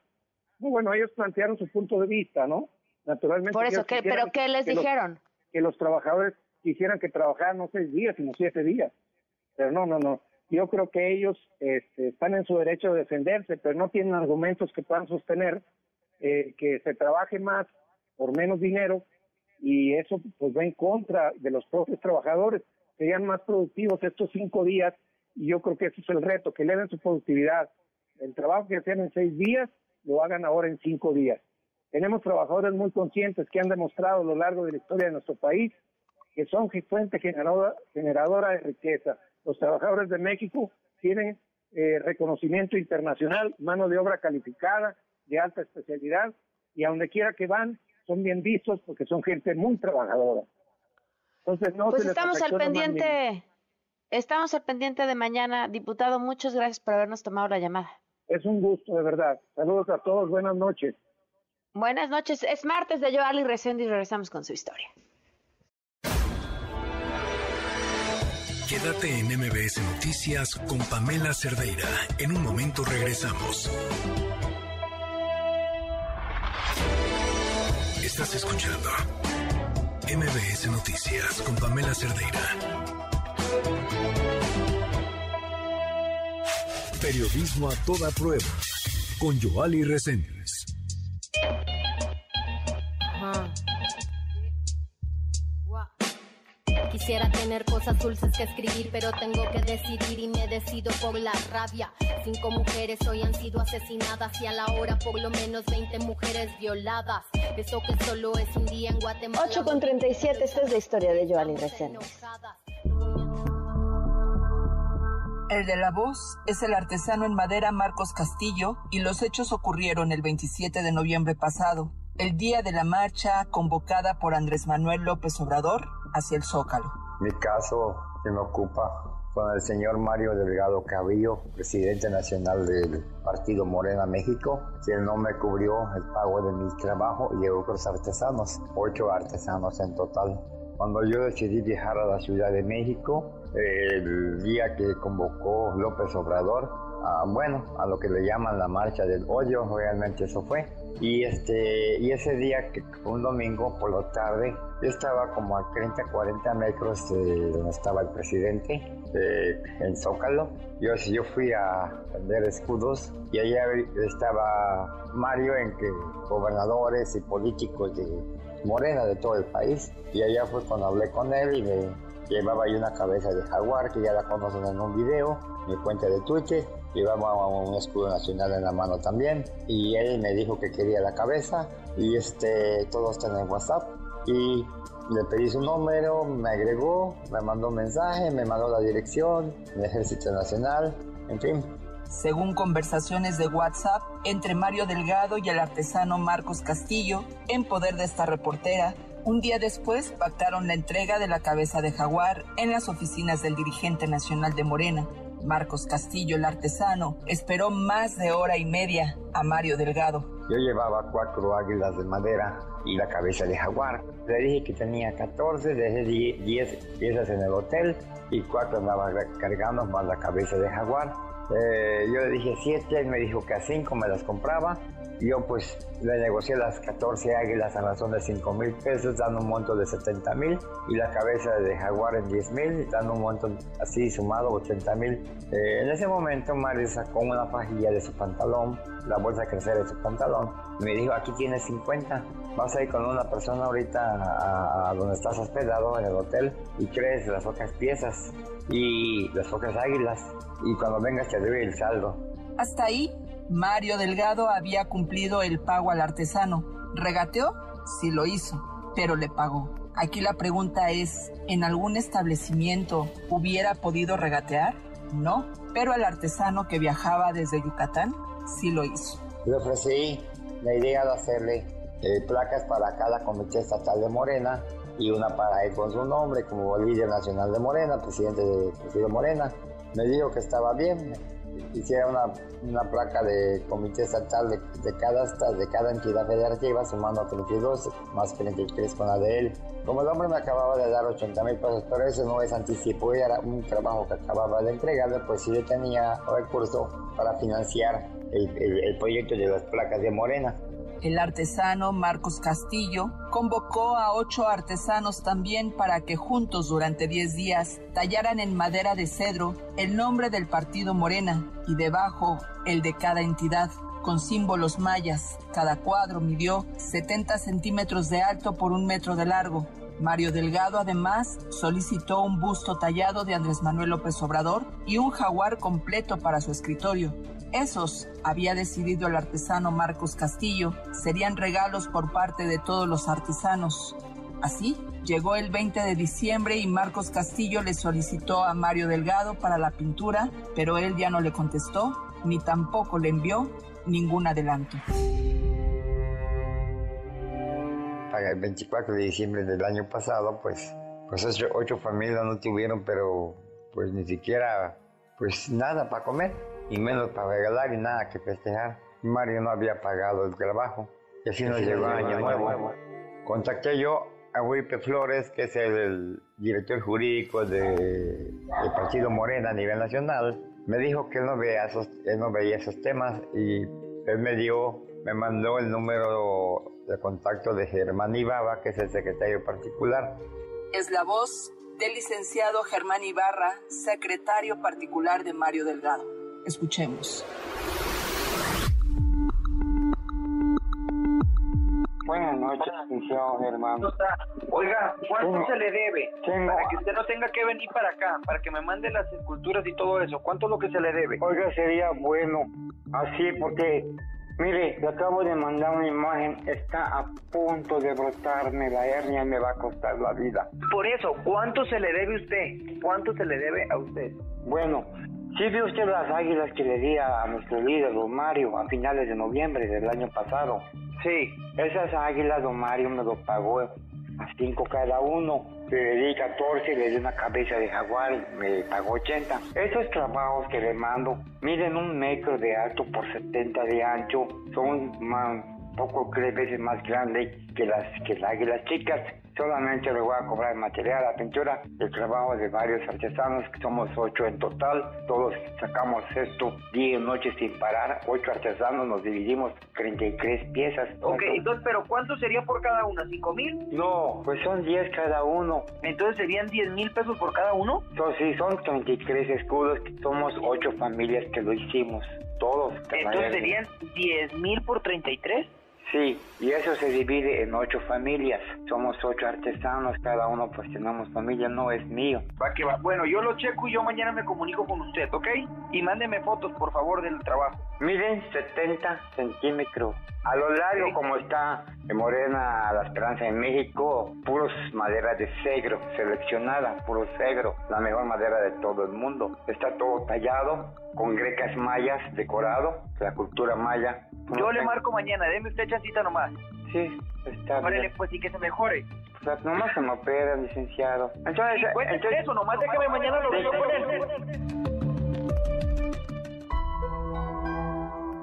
bueno, ellos plantearon su punto de vista, ¿no? Naturalmente. Por eso, ¿qué, ¿pero qué les dijeron? que los trabajadores quisieran que trabajaran no seis días, sino siete días. Pero no, no, no. Yo creo que ellos este, están en su derecho de defenderse, pero no tienen argumentos que puedan sostener eh, que se trabaje más por menos dinero y eso pues va en contra de los propios trabajadores. Serían más productivos estos cinco días y yo creo que ese es el reto, que eleven su productividad. El trabajo que hacían en seis días lo hagan ahora en cinco días. Tenemos trabajadores muy conscientes que han demostrado a lo largo de la historia de nuestro país que son fuente generadora, generadora de riqueza. Los trabajadores de México tienen eh, reconocimiento internacional, mano de obra calificada, de alta especialidad, y a donde quiera que van, son bien vistos porque son gente muy trabajadora. Entonces, no pues estamos al pendiente, estamos al pendiente de mañana. Diputado, muchas gracias por habernos tomado la llamada. Es un gusto, de verdad. Saludos a todos, buenas noches. Buenas noches. Es martes de Joali Reséndiz y regresamos con su historia. Quédate en MBS Noticias con Pamela Cerdeira. En un momento regresamos. Estás escuchando MBS Noticias con Pamela Cerdeira. Periodismo a toda prueba con Joali Reséndiz. Tener cosas dulces que escribir, pero tengo que decidir y me decido por la rabia. Cinco mujeres hoy han sido asesinadas y a la hora por lo menos 20 mujeres violadas. Eso que solo es un día en Guatemala. 8 con 37, esta es la historia de Joali Reséndiz. El de la voz es el artesano en madera Marcos Castillo y los hechos ocurrieron el 27 de noviembre pasado, el día de la marcha convocada por Andrés Manuel López Obrador hacia el Zócalo. Mi caso que me ocupa con el señor Mario Delgado Cabrillo, presidente nacional del Partido Morena México, quien no me cubrió el pago de mi trabajo y otros artesanos, ocho artesanos en total. Cuando yo decidí viajar a la Ciudad de México, el día que convocó López Obrador, bueno, a lo que le llaman la marcha del hoyo, realmente eso fue Y, este, y ese día, un domingo por la tarde, yo estaba como a 30, 40 metros de donde estaba el presidente, eh, en Zócalo. Yo, yo fui a vender escudos y allá estaba Mario, en que gobernadores y políticos de Morena de todo el país. Y allá fue cuando hablé con él y me llevaba ahí una cabeza de jaguar, que ya la conocen en un video, mi cuenta de Twitter llevaba un escudo nacional en la mano también y él me dijo que quería la cabeza y este todo está en WhatsApp y le pedí su número, me agregó, me mandó un mensaje, me mandó la dirección del Ejército Nacional, en fin. Según conversaciones de WhatsApp entre Mario Delgado y el artesano Marcos Castillo, en poder de esta reportera, un día después pactaron la entrega de la cabeza de jaguar en las oficinas del dirigente nacional de Morena. Marcos Castillo, el artesano, esperó más de hora y media a Mario Delgado. Yo llevaba cuatro águilas de madera y la cabeza de jaguar. Le dije que tenía 14, dejé 10 piezas en el hotel y cuatro andaba cargando más la cabeza de jaguar. Eh, yo le dije 7, él me dijo que a 5 me las compraba yo pues le negocié las 14 águilas a razón de 5 mil pesos, dando un monto de 70 mil, y la cabeza de jaguar en 10 mil, dando un monto así sumado 80 mil. Eh, en ese momento Mario sacó una pajilla de su pantalón, la bolsa crecer de su pantalón, y me dijo, aquí tienes 50, vas a ir con una persona ahorita a, donde estás hospedado en el hotel y crees las otras piezas y las otras águilas, y cuando vengas te doy el saldo. Hasta ahí Mario Delgado había cumplido el pago al artesano. ¿Regateó? Sí lo hizo, pero le pagó. Aquí la pregunta es, ¿en algún establecimiento hubiera podido regatear? No, pero al artesano que viajaba desde Yucatán sí lo hizo. Le ofrecí la idea de hacerle eh, placas para cada comité estatal de Morena y una para él con su nombre como líder nacional de Morena, presidente de Partido Morena. Me dijo que estaba bien, hiciera una, una placa de comité estatal de, de, cada, de cada entidad federativa, sumando 32 más 33 con la de él. Como el hombre me acababa de dar 80 mil pesos, pero eso no es anticipo, era un trabajo que acababa de entregarle, pues sí yo tenía recurso para financiar el, el proyecto de las placas de Morena. El artesano Marcos Castillo convocó a ocho artesanos también para que juntos durante diez días tallaran en madera de cedro el nombre del partido Morena y debajo el de cada entidad con símbolos mayas. Cada cuadro midió 70 centímetros de alto por un metro de largo. Mario Delgado además solicitó un busto tallado de Andrés Manuel López Obrador y un jaguar completo para su escritorio. Esos, había decidido el artesano Marcos Castillo, serían regalos por parte de todos los artesanos. Así, llegó el 20 de diciembre y Marcos Castillo le solicitó a Mario Delgado para la pintura, pero él ya no le contestó, ni tampoco le envió ningún adelanto. El 24 de diciembre del año pasado, pues, pues ocho, ocho familias no tuvieron, pero pues ni siquiera, pues nada para comer y menos para regalar y nada que festejar. Mario no había pagado el trabajo y así nos llegó Año Nuevo. Contacté yo a Wipe Flores, que es el, director jurídico del Partido Morena a nivel nacional. Me dijo que él no, veía esos, él no veía esos temas y él me dio, me mandó el número de contacto de Germán Ibarra, que es el secretario particular. Es la voz del licenciado Germán Ibarra, secretario particular de Mario Delgado. Escuchemos. Buenas noches, licenciado hermano. Oiga, ¿cuánto se le debe? Para que usted no tenga que venir para acá, para que me mande las esculturas y todo eso. ¿Cuánto es lo que se le debe? Oiga, sería bueno así porque, mire, le acabo de mandar una imagen, está a punto de brotarme la hernia y me va a costar la vida. Por eso, ¿cuánto se le debe a usted? ¿Cuánto se le debe a usted? Bueno, Sí vio usted las águilas que le di a nuestro líder, don Mario, a finales de noviembre del año pasado. Sí. Esas águilas, don Mario me lo pagó a cinco cada uno. Le di 14, le di una cabeza de jaguar y me pagó 80. Esos trabajos que le mando miden un metro de alto por 70 de ancho. Son un poco tres veces más grandes que las, que las águilas chicas. Solamente le voy a cobrar el material, la pintura, el trabajo de varios artesanos, que somos ocho en total. Todos sacamos esto día y noche sin parar. Ocho artesanos, nos dividimos 33 piezas. Ok, entonces, ¿pero cuánto sería por cada una? ¿Cinco mil? No, pues son 10 cada uno. Entonces serían 10 mil pesos por cada uno. So, sí, son 33 escudos. Somos ocho familias que lo hicimos. Todos. Entonces serían 10 mil por 33. Sí, y eso se divide en ocho familias. Somos ocho artesanos, cada uno pues tenemos familia, no es mío. Va que va. Bueno, yo lo checo y yo mañana me comunico con usted, ¿ok? Y mándeme fotos, por favor, del trabajo. Miren, 70 centímetros. A lo largo, como está en Morena La Esperanza en México, puros maderas de cegro, seleccionada, puro cegro, la mejor madera de todo el mundo. Está todo tallado, con grecas mayas, decorado, la cultura maya. Yo le marco mañana, deme usted chancita nomás. Sí, está Órale, bien. pues y que se mejore. O sea, nomás se me opera, licenciado. Entonces, Sí, entonces- eso, nomás déjame mañana lo veo con él.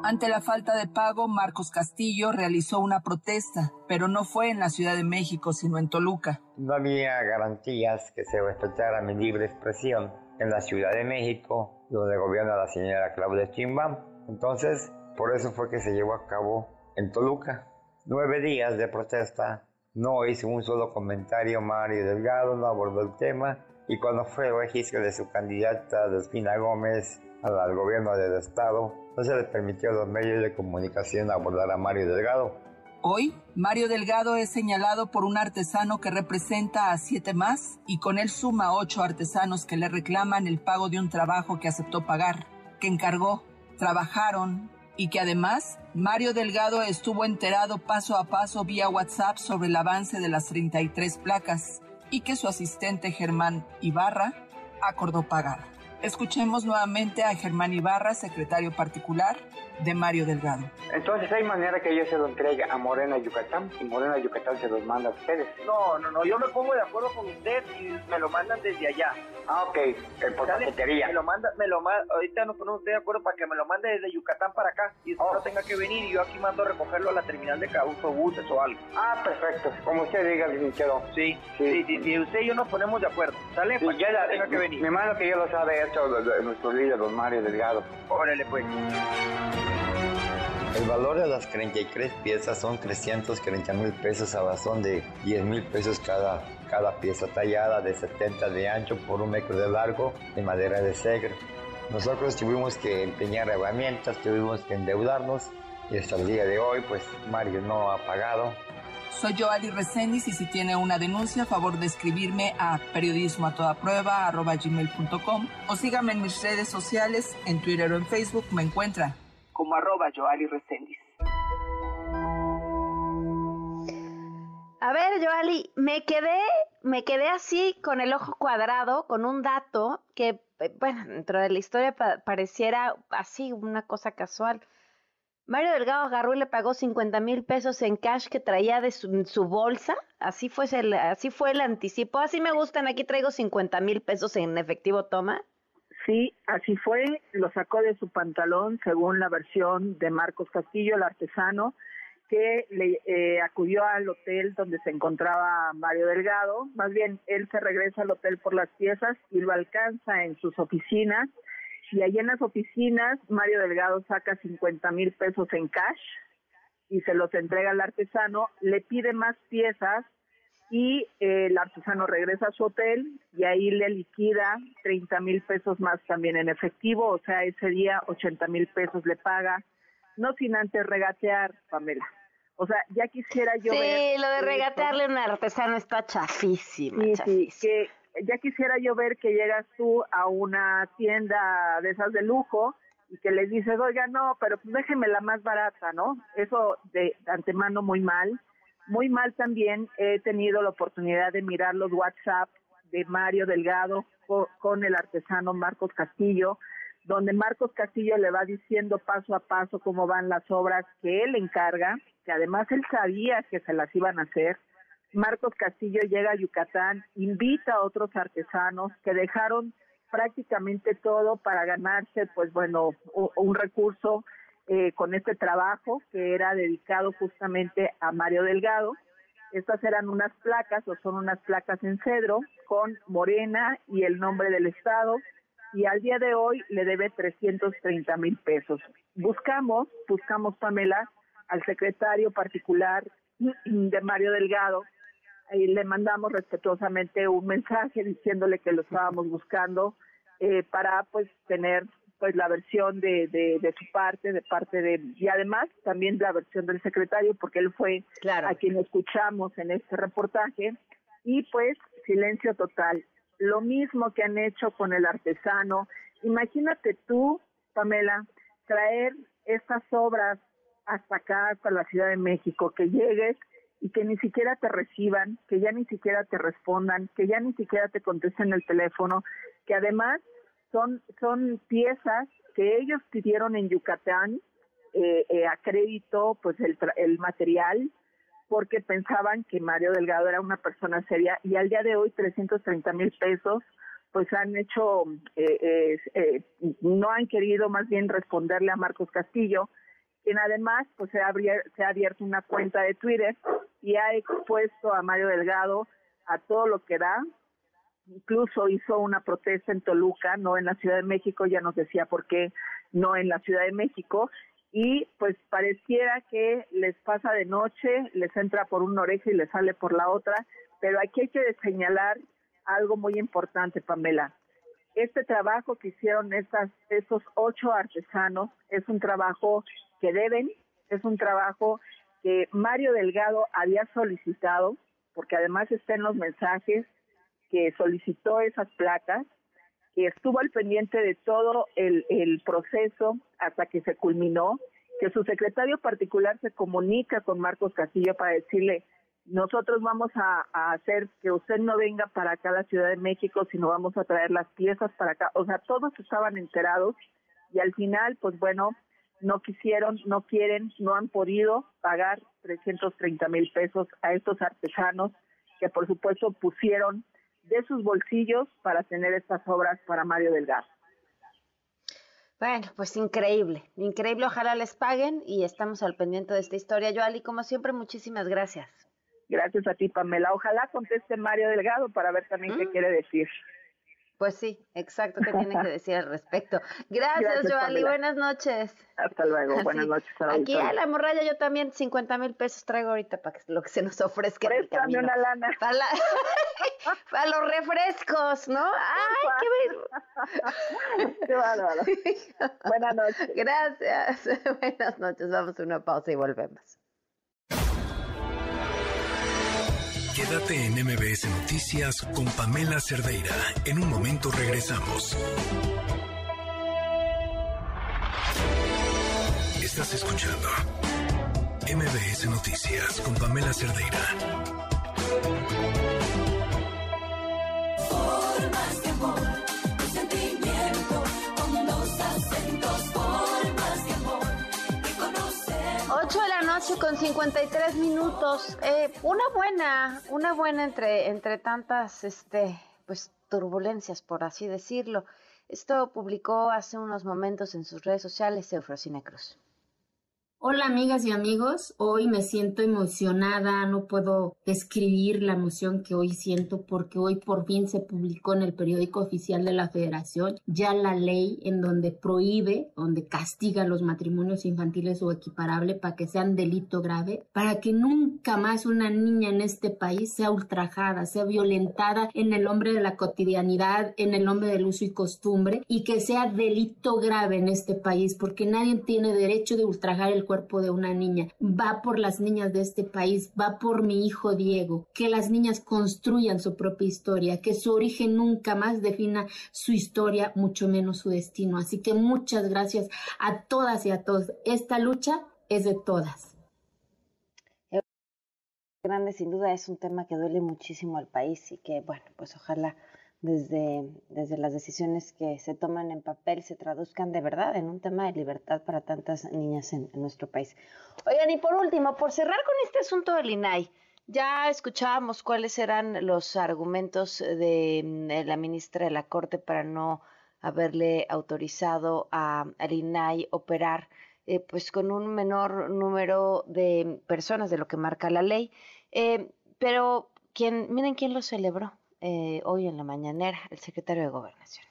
Ante la falta de pago, Marcos Castillo realizó una protesta, pero no fue en la Ciudad de México, sino en Toluca. No había garantías que se respetara mi libre expresión en la Ciudad de México, donde gobierna la señora Claudia Sheinbaum. Entonces, por eso fue que se llevó a cabo en Toluca. Nueve días de protesta, no hizo un solo comentario Mario Delgado, no abordó el tema, y cuando fue el registro de su candidata Delfina Gómez al, gobierno del estado, no se le permitió a los medios de comunicación abordar a Mario Delgado. Hoy, Mario Delgado es señalado por un artesano que representa a siete más y con él suma ocho artesanos que le reclaman el pago de un trabajo que aceptó pagar, que encargó, trabajaron y que además Mario Delgado estuvo enterado paso a paso vía WhatsApp sobre el avance de las 33 placas y que su asistente Germán Ibarra acordó pagar. Escuchemos nuevamente a Germán Ibarra, secretario particular de Mario Delgado. Entonces hay manera que yo se lo entregue a Morena Yucatán y Morena Yucatán se los manda a ustedes. No, no, no, yo me pongo de acuerdo con usted y me lo mandan desde allá. Ah, ok, eh, por. Me lo manda, me lo manda, ahorita nos ponemos de acuerdo para que me lo mande desde Yucatán para acá y usted no tenga que venir y yo aquí mando a recogerlo a la terminal de autobuses o algo. Ah, perfecto, como usted diga, licenciado. Sí, sí, sí, sí, usted y yo nos ponemos de acuerdo. ¿Sale? Sí, Para que ya, no tenga que venir. Mi mano que yo lo sabe esto, nuestro líder, don Mario Delgado. Órale, pues. El valor de las 33 piezas son 340 mil pesos a razón de 10 mil pesos cada, cada pieza tallada de 70 de ancho por un metro de largo de madera de segre. Nosotros tuvimos que empeñar herramientas, tuvimos que endeudarnos y hasta el día de hoy pues Mario no ha pagado. Soy Joali Reséndiz y si tiene una denuncia, a favor de escribirme a periodismo a toda prueba o sígame en mis redes sociales, en Twitter o en Facebook me encuentra como arroba Joali Reséndiz. A ver, Joali, me quedé, me quedé así con el ojo cuadrado, con un dato que, bueno, dentro de la historia pa- pareciera así una cosa casual. Mario Delgado agarró le pagó 50 mil pesos en cash que traía de su, su bolsa. Así fue, el, así fue el anticipo. Así me gustan, aquí traigo 50 mil pesos en efectivo, toma. Sí, así fue, lo sacó de su pantalón según la versión de Marcos Castillo, el artesano, que le eh, acudió al hotel donde se encontraba Mario Delgado. Más bien, él se regresa al hotel por las piezas y lo alcanza en sus oficinas. Y ahí en las oficinas, Mario Delgado saca 50 mil pesos en cash y se los entrega al artesano, le pide más piezas y eh, el artesano regresa a su hotel y ahí le liquida 30 mil pesos más también en efectivo, o sea, ese día 80 mil pesos le paga, no sin antes regatear, Pamela. O sea, ya quisiera yo sí, ver lo de regatearle a un artesano está chafísima. Sí, que ya quisiera yo ver que llegas tú a una tienda de esas de lujo y que les dices, oiga, no, pero pues déjeme la más barata, ¿no? Eso de antemano muy mal. Muy mal también he tenido la oportunidad de mirar los WhatsApp de Mario Delgado co- con el artesano Marcos Castillo, donde Marcos Castillo le va diciendo paso a paso cómo van las obras que él encarga, que además él sabía que se las iban a hacer. Marcos Castillo llega a Yucatán, invita a otros artesanos que dejaron prácticamente todo para ganarse, pues bueno, un recurso eh, con este trabajo que era dedicado justamente a Mario Delgado. Estas eran unas placas o son unas placas en cedro con Morena y el nombre del Estado y al día de hoy le debe 330 mil pesos. Buscamos, buscamos Pamela, al secretario particular de Mario Delgado y le mandamos respetuosamente un mensaje diciéndole que lo estábamos buscando eh, para pues tener pues la versión de, de, su parte, de parte de, y además también la versión del secretario, porque él fue a quien escuchamos en este reportaje, y pues silencio total. Lo mismo que han hecho con el artesano. Imagínate tú, Pamela, traer estas obras hasta acá, hasta la Ciudad de México, que llegues y que ni siquiera te reciban, que ya ni siquiera te respondan, que ya ni siquiera te contesten el teléfono, que además son, son piezas que ellos pidieron en Yucatán eh, eh, a crédito pues el, el material porque pensaban que Mario Delgado era una persona seria y al día de hoy 330 mil pesos pues han hecho, eh, eh, no han querido más bien responderle a Marcos Castillo, quien además pues se ha, se ha abierto una cuenta de Twitter y ha expuesto a Mario Delgado a todo lo que da, incluso hizo una protesta en Toluca, no en la Ciudad de México, ya nos decía por qué no en la Ciudad de México, y pues pareciera que les pasa de noche, les entra por una oreja y les sale por la otra, pero aquí hay que señalar algo muy importante, Pamela. Este trabajo que hicieron estas, estos ocho artesanos es un trabajo que deben, es un trabajo que Mario Delgado había solicitado, porque además está en los mensajes, que solicitó esas placas, que estuvo al pendiente de todo el, proceso hasta que se culminó, que su secretario particular se comunica con Marcos Castillo para decirle, nosotros vamos a, hacer que usted no venga para acá a la Ciudad de México, sino vamos a traer las piezas para acá. O sea, todos estaban enterados y al final, pues bueno, no quisieron, no quieren, no han podido pagar 330 mil pesos a estos artesanos que por supuesto pusieron de sus bolsillos para tener estas obras para Mario Delgado. Bueno, pues increíble, increíble, ojalá les paguen y estamos al pendiente de esta historia. Joali, como siempre, muchísimas gracias. Gracias a ti, Pamela. Ojalá conteste Mario Delgado para ver también qué mm. quiere decir. Pues sí, exacto, ¿qué tiene que decir al respecto? Gracias, Joali, buenas noches. Hasta luego, buenas noches. Aquí a la morralla yo también 50 mil pesos traigo ahorita para que lo que se nos ofrezca en el camino. una lana. Para, los refrescos, ¿no? ¡Ay, qué Qué bárbaro. buenas noches. Gracias, buenas noches. Vamos a una pausa y volvemos. Quédate en MBS Noticias con Pamela Cerdeira. En un momento regresamos. Estás escuchando MBS Noticias con Pamela Cerdeira. Por más con 53 minutos. Eh, una buena, una buena entre, entre tantas este, pues, turbulencias, por así decirlo. Esto publicó hace unos momentos en sus redes sociales Eufrosina Cruz. Hola amigas y amigos, hoy me siento emocionada, no puedo describir la emoción que hoy siento porque hoy por fin se publicó en el periódico oficial de la Federación ya la ley en donde prohíbe, donde castiga los matrimonios infantiles o equiparable para que sean delito grave, para que nunca más una niña en este país sea ultrajada, sea violentada en el nombre de la cotidianidad, en el nombre del uso y costumbre y que sea delito grave en este país porque nadie tiene derecho de ultrajar el cuerpo de una niña, va por las niñas de este país, va por mi hijo Diego, que las niñas construyan su propia historia, que su origen nunca más defina su historia, mucho menos su destino. Así que muchas gracias a todas y a todos. Esta lucha es de todas. Grande, sin duda es un tema que duele muchísimo al país y que, bueno, pues ojalá desde, desde las decisiones que se toman en papel se traduzcan de verdad en un tema de libertad para tantas niñas en, nuestro país. Oigan, y por último, por cerrar con este asunto del INAI, ya escuchábamos cuáles eran los argumentos de, la ministra de la Corte para no haberle autorizado a, al INAI operar eh, pues con un menor número de personas de lo que marca la ley. Eh, pero ¿quién, miren quién lo celebró eh, hoy en la mañanera, el secretario de Gobernación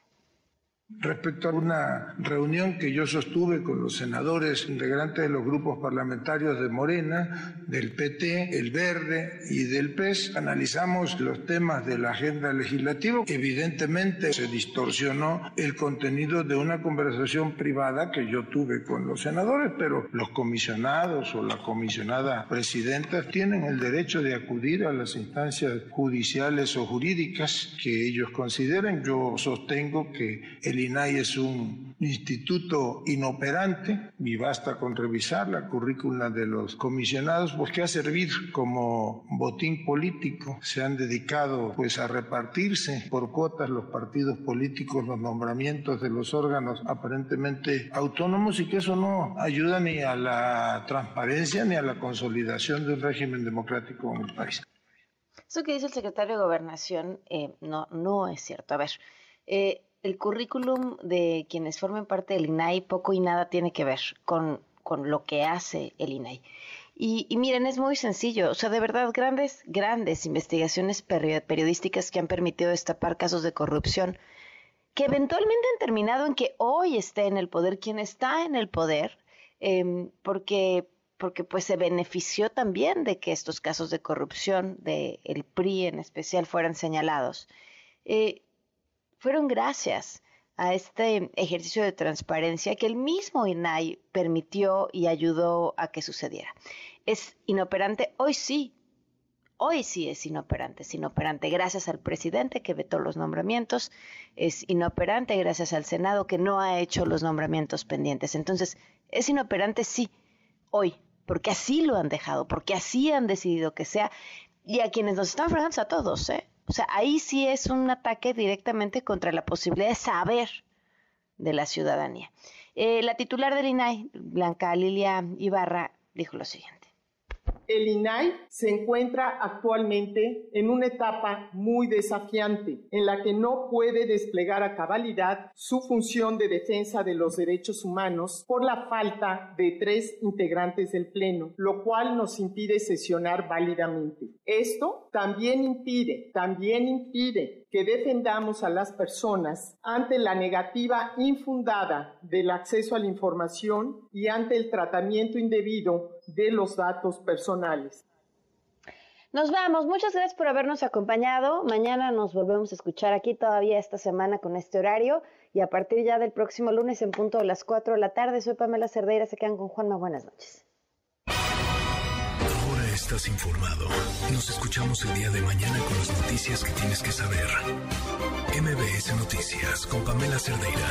respecto a una reunión que yo sostuve con los senadores integrantes de los grupos parlamentarios de Morena, del PT, el Verde y del PES. Analizamos los temas de la agenda legislativa. Evidentemente se distorsionó el contenido de una conversación privada que yo tuve con los senadores, pero los comisionados o la comisionada presidenta tienen el derecho de acudir a las instancias judiciales o jurídicas que ellos consideren. Yo sostengo que el el INAI es un instituto inoperante y basta con revisar la currícula de los comisionados porque ha servir como botín político. Se han dedicado pues a repartirse por cuotas los partidos políticos los nombramientos de los órganos aparentemente autónomos y que eso no ayuda ni a la transparencia ni a la consolidación de un régimen democrático en el país. Eso que dice el secretario de Gobernación eh, no, no es cierto. A ver, eh, el currículum de quienes formen parte del INAI poco y nada tiene que ver con, con lo que hace el INAI. Y, y, miren, es muy sencillo, o sea, de verdad, grandes, grandes investigaciones periodísticas que han permitido destapar casos de corrupción, que eventualmente han terminado en que hoy esté en el poder quien está en el poder, eh, porque, porque pues se benefició también de que estos casos de corrupción, del el PRI en especial, fueran señalados. Eh, fueron gracias a este ejercicio de transparencia que el mismo INAI permitió y ayudó a que sucediera. ¿Es inoperante? Hoy sí. Hoy sí es inoperante. Es inoperante gracias al presidente que vetó los nombramientos. Es inoperante gracias al Senado que no ha hecho los nombramientos pendientes. Entonces, es inoperante sí, hoy, porque así lo han dejado, porque así han decidido que sea. Y a quienes nos están fregando a todos, ¿eh? O sea, ahí sí es un ataque directamente contra la posibilidad de saber de la ciudadanía. Eh, la titular del INAI, Blanca Lilia Ibarra, dijo lo siguiente. El INAI se encuentra actualmente en una etapa muy desafiante en la que no puede desplegar a cabalidad su función de defensa de los derechos humanos por la falta de tres integrantes del Pleno, lo cual nos impide sesionar válidamente. Esto también impide, también impide que defendamos a las personas ante la negativa infundada del acceso a la información y ante el tratamiento indebido de los datos personales. Nos vamos. Muchas gracias por habernos acompañado. Mañana nos volvemos a escuchar aquí todavía esta semana con este horario y a partir ya del próximo lunes en punto de las 4 de la tarde. Soy Pamela Cerdeira. Se quedan con Juanma. Buenas noches. Ahora estás informado. Nos escuchamos el día de mañana con las noticias que tienes que saber. MBS Noticias con Pamela Cerdeira.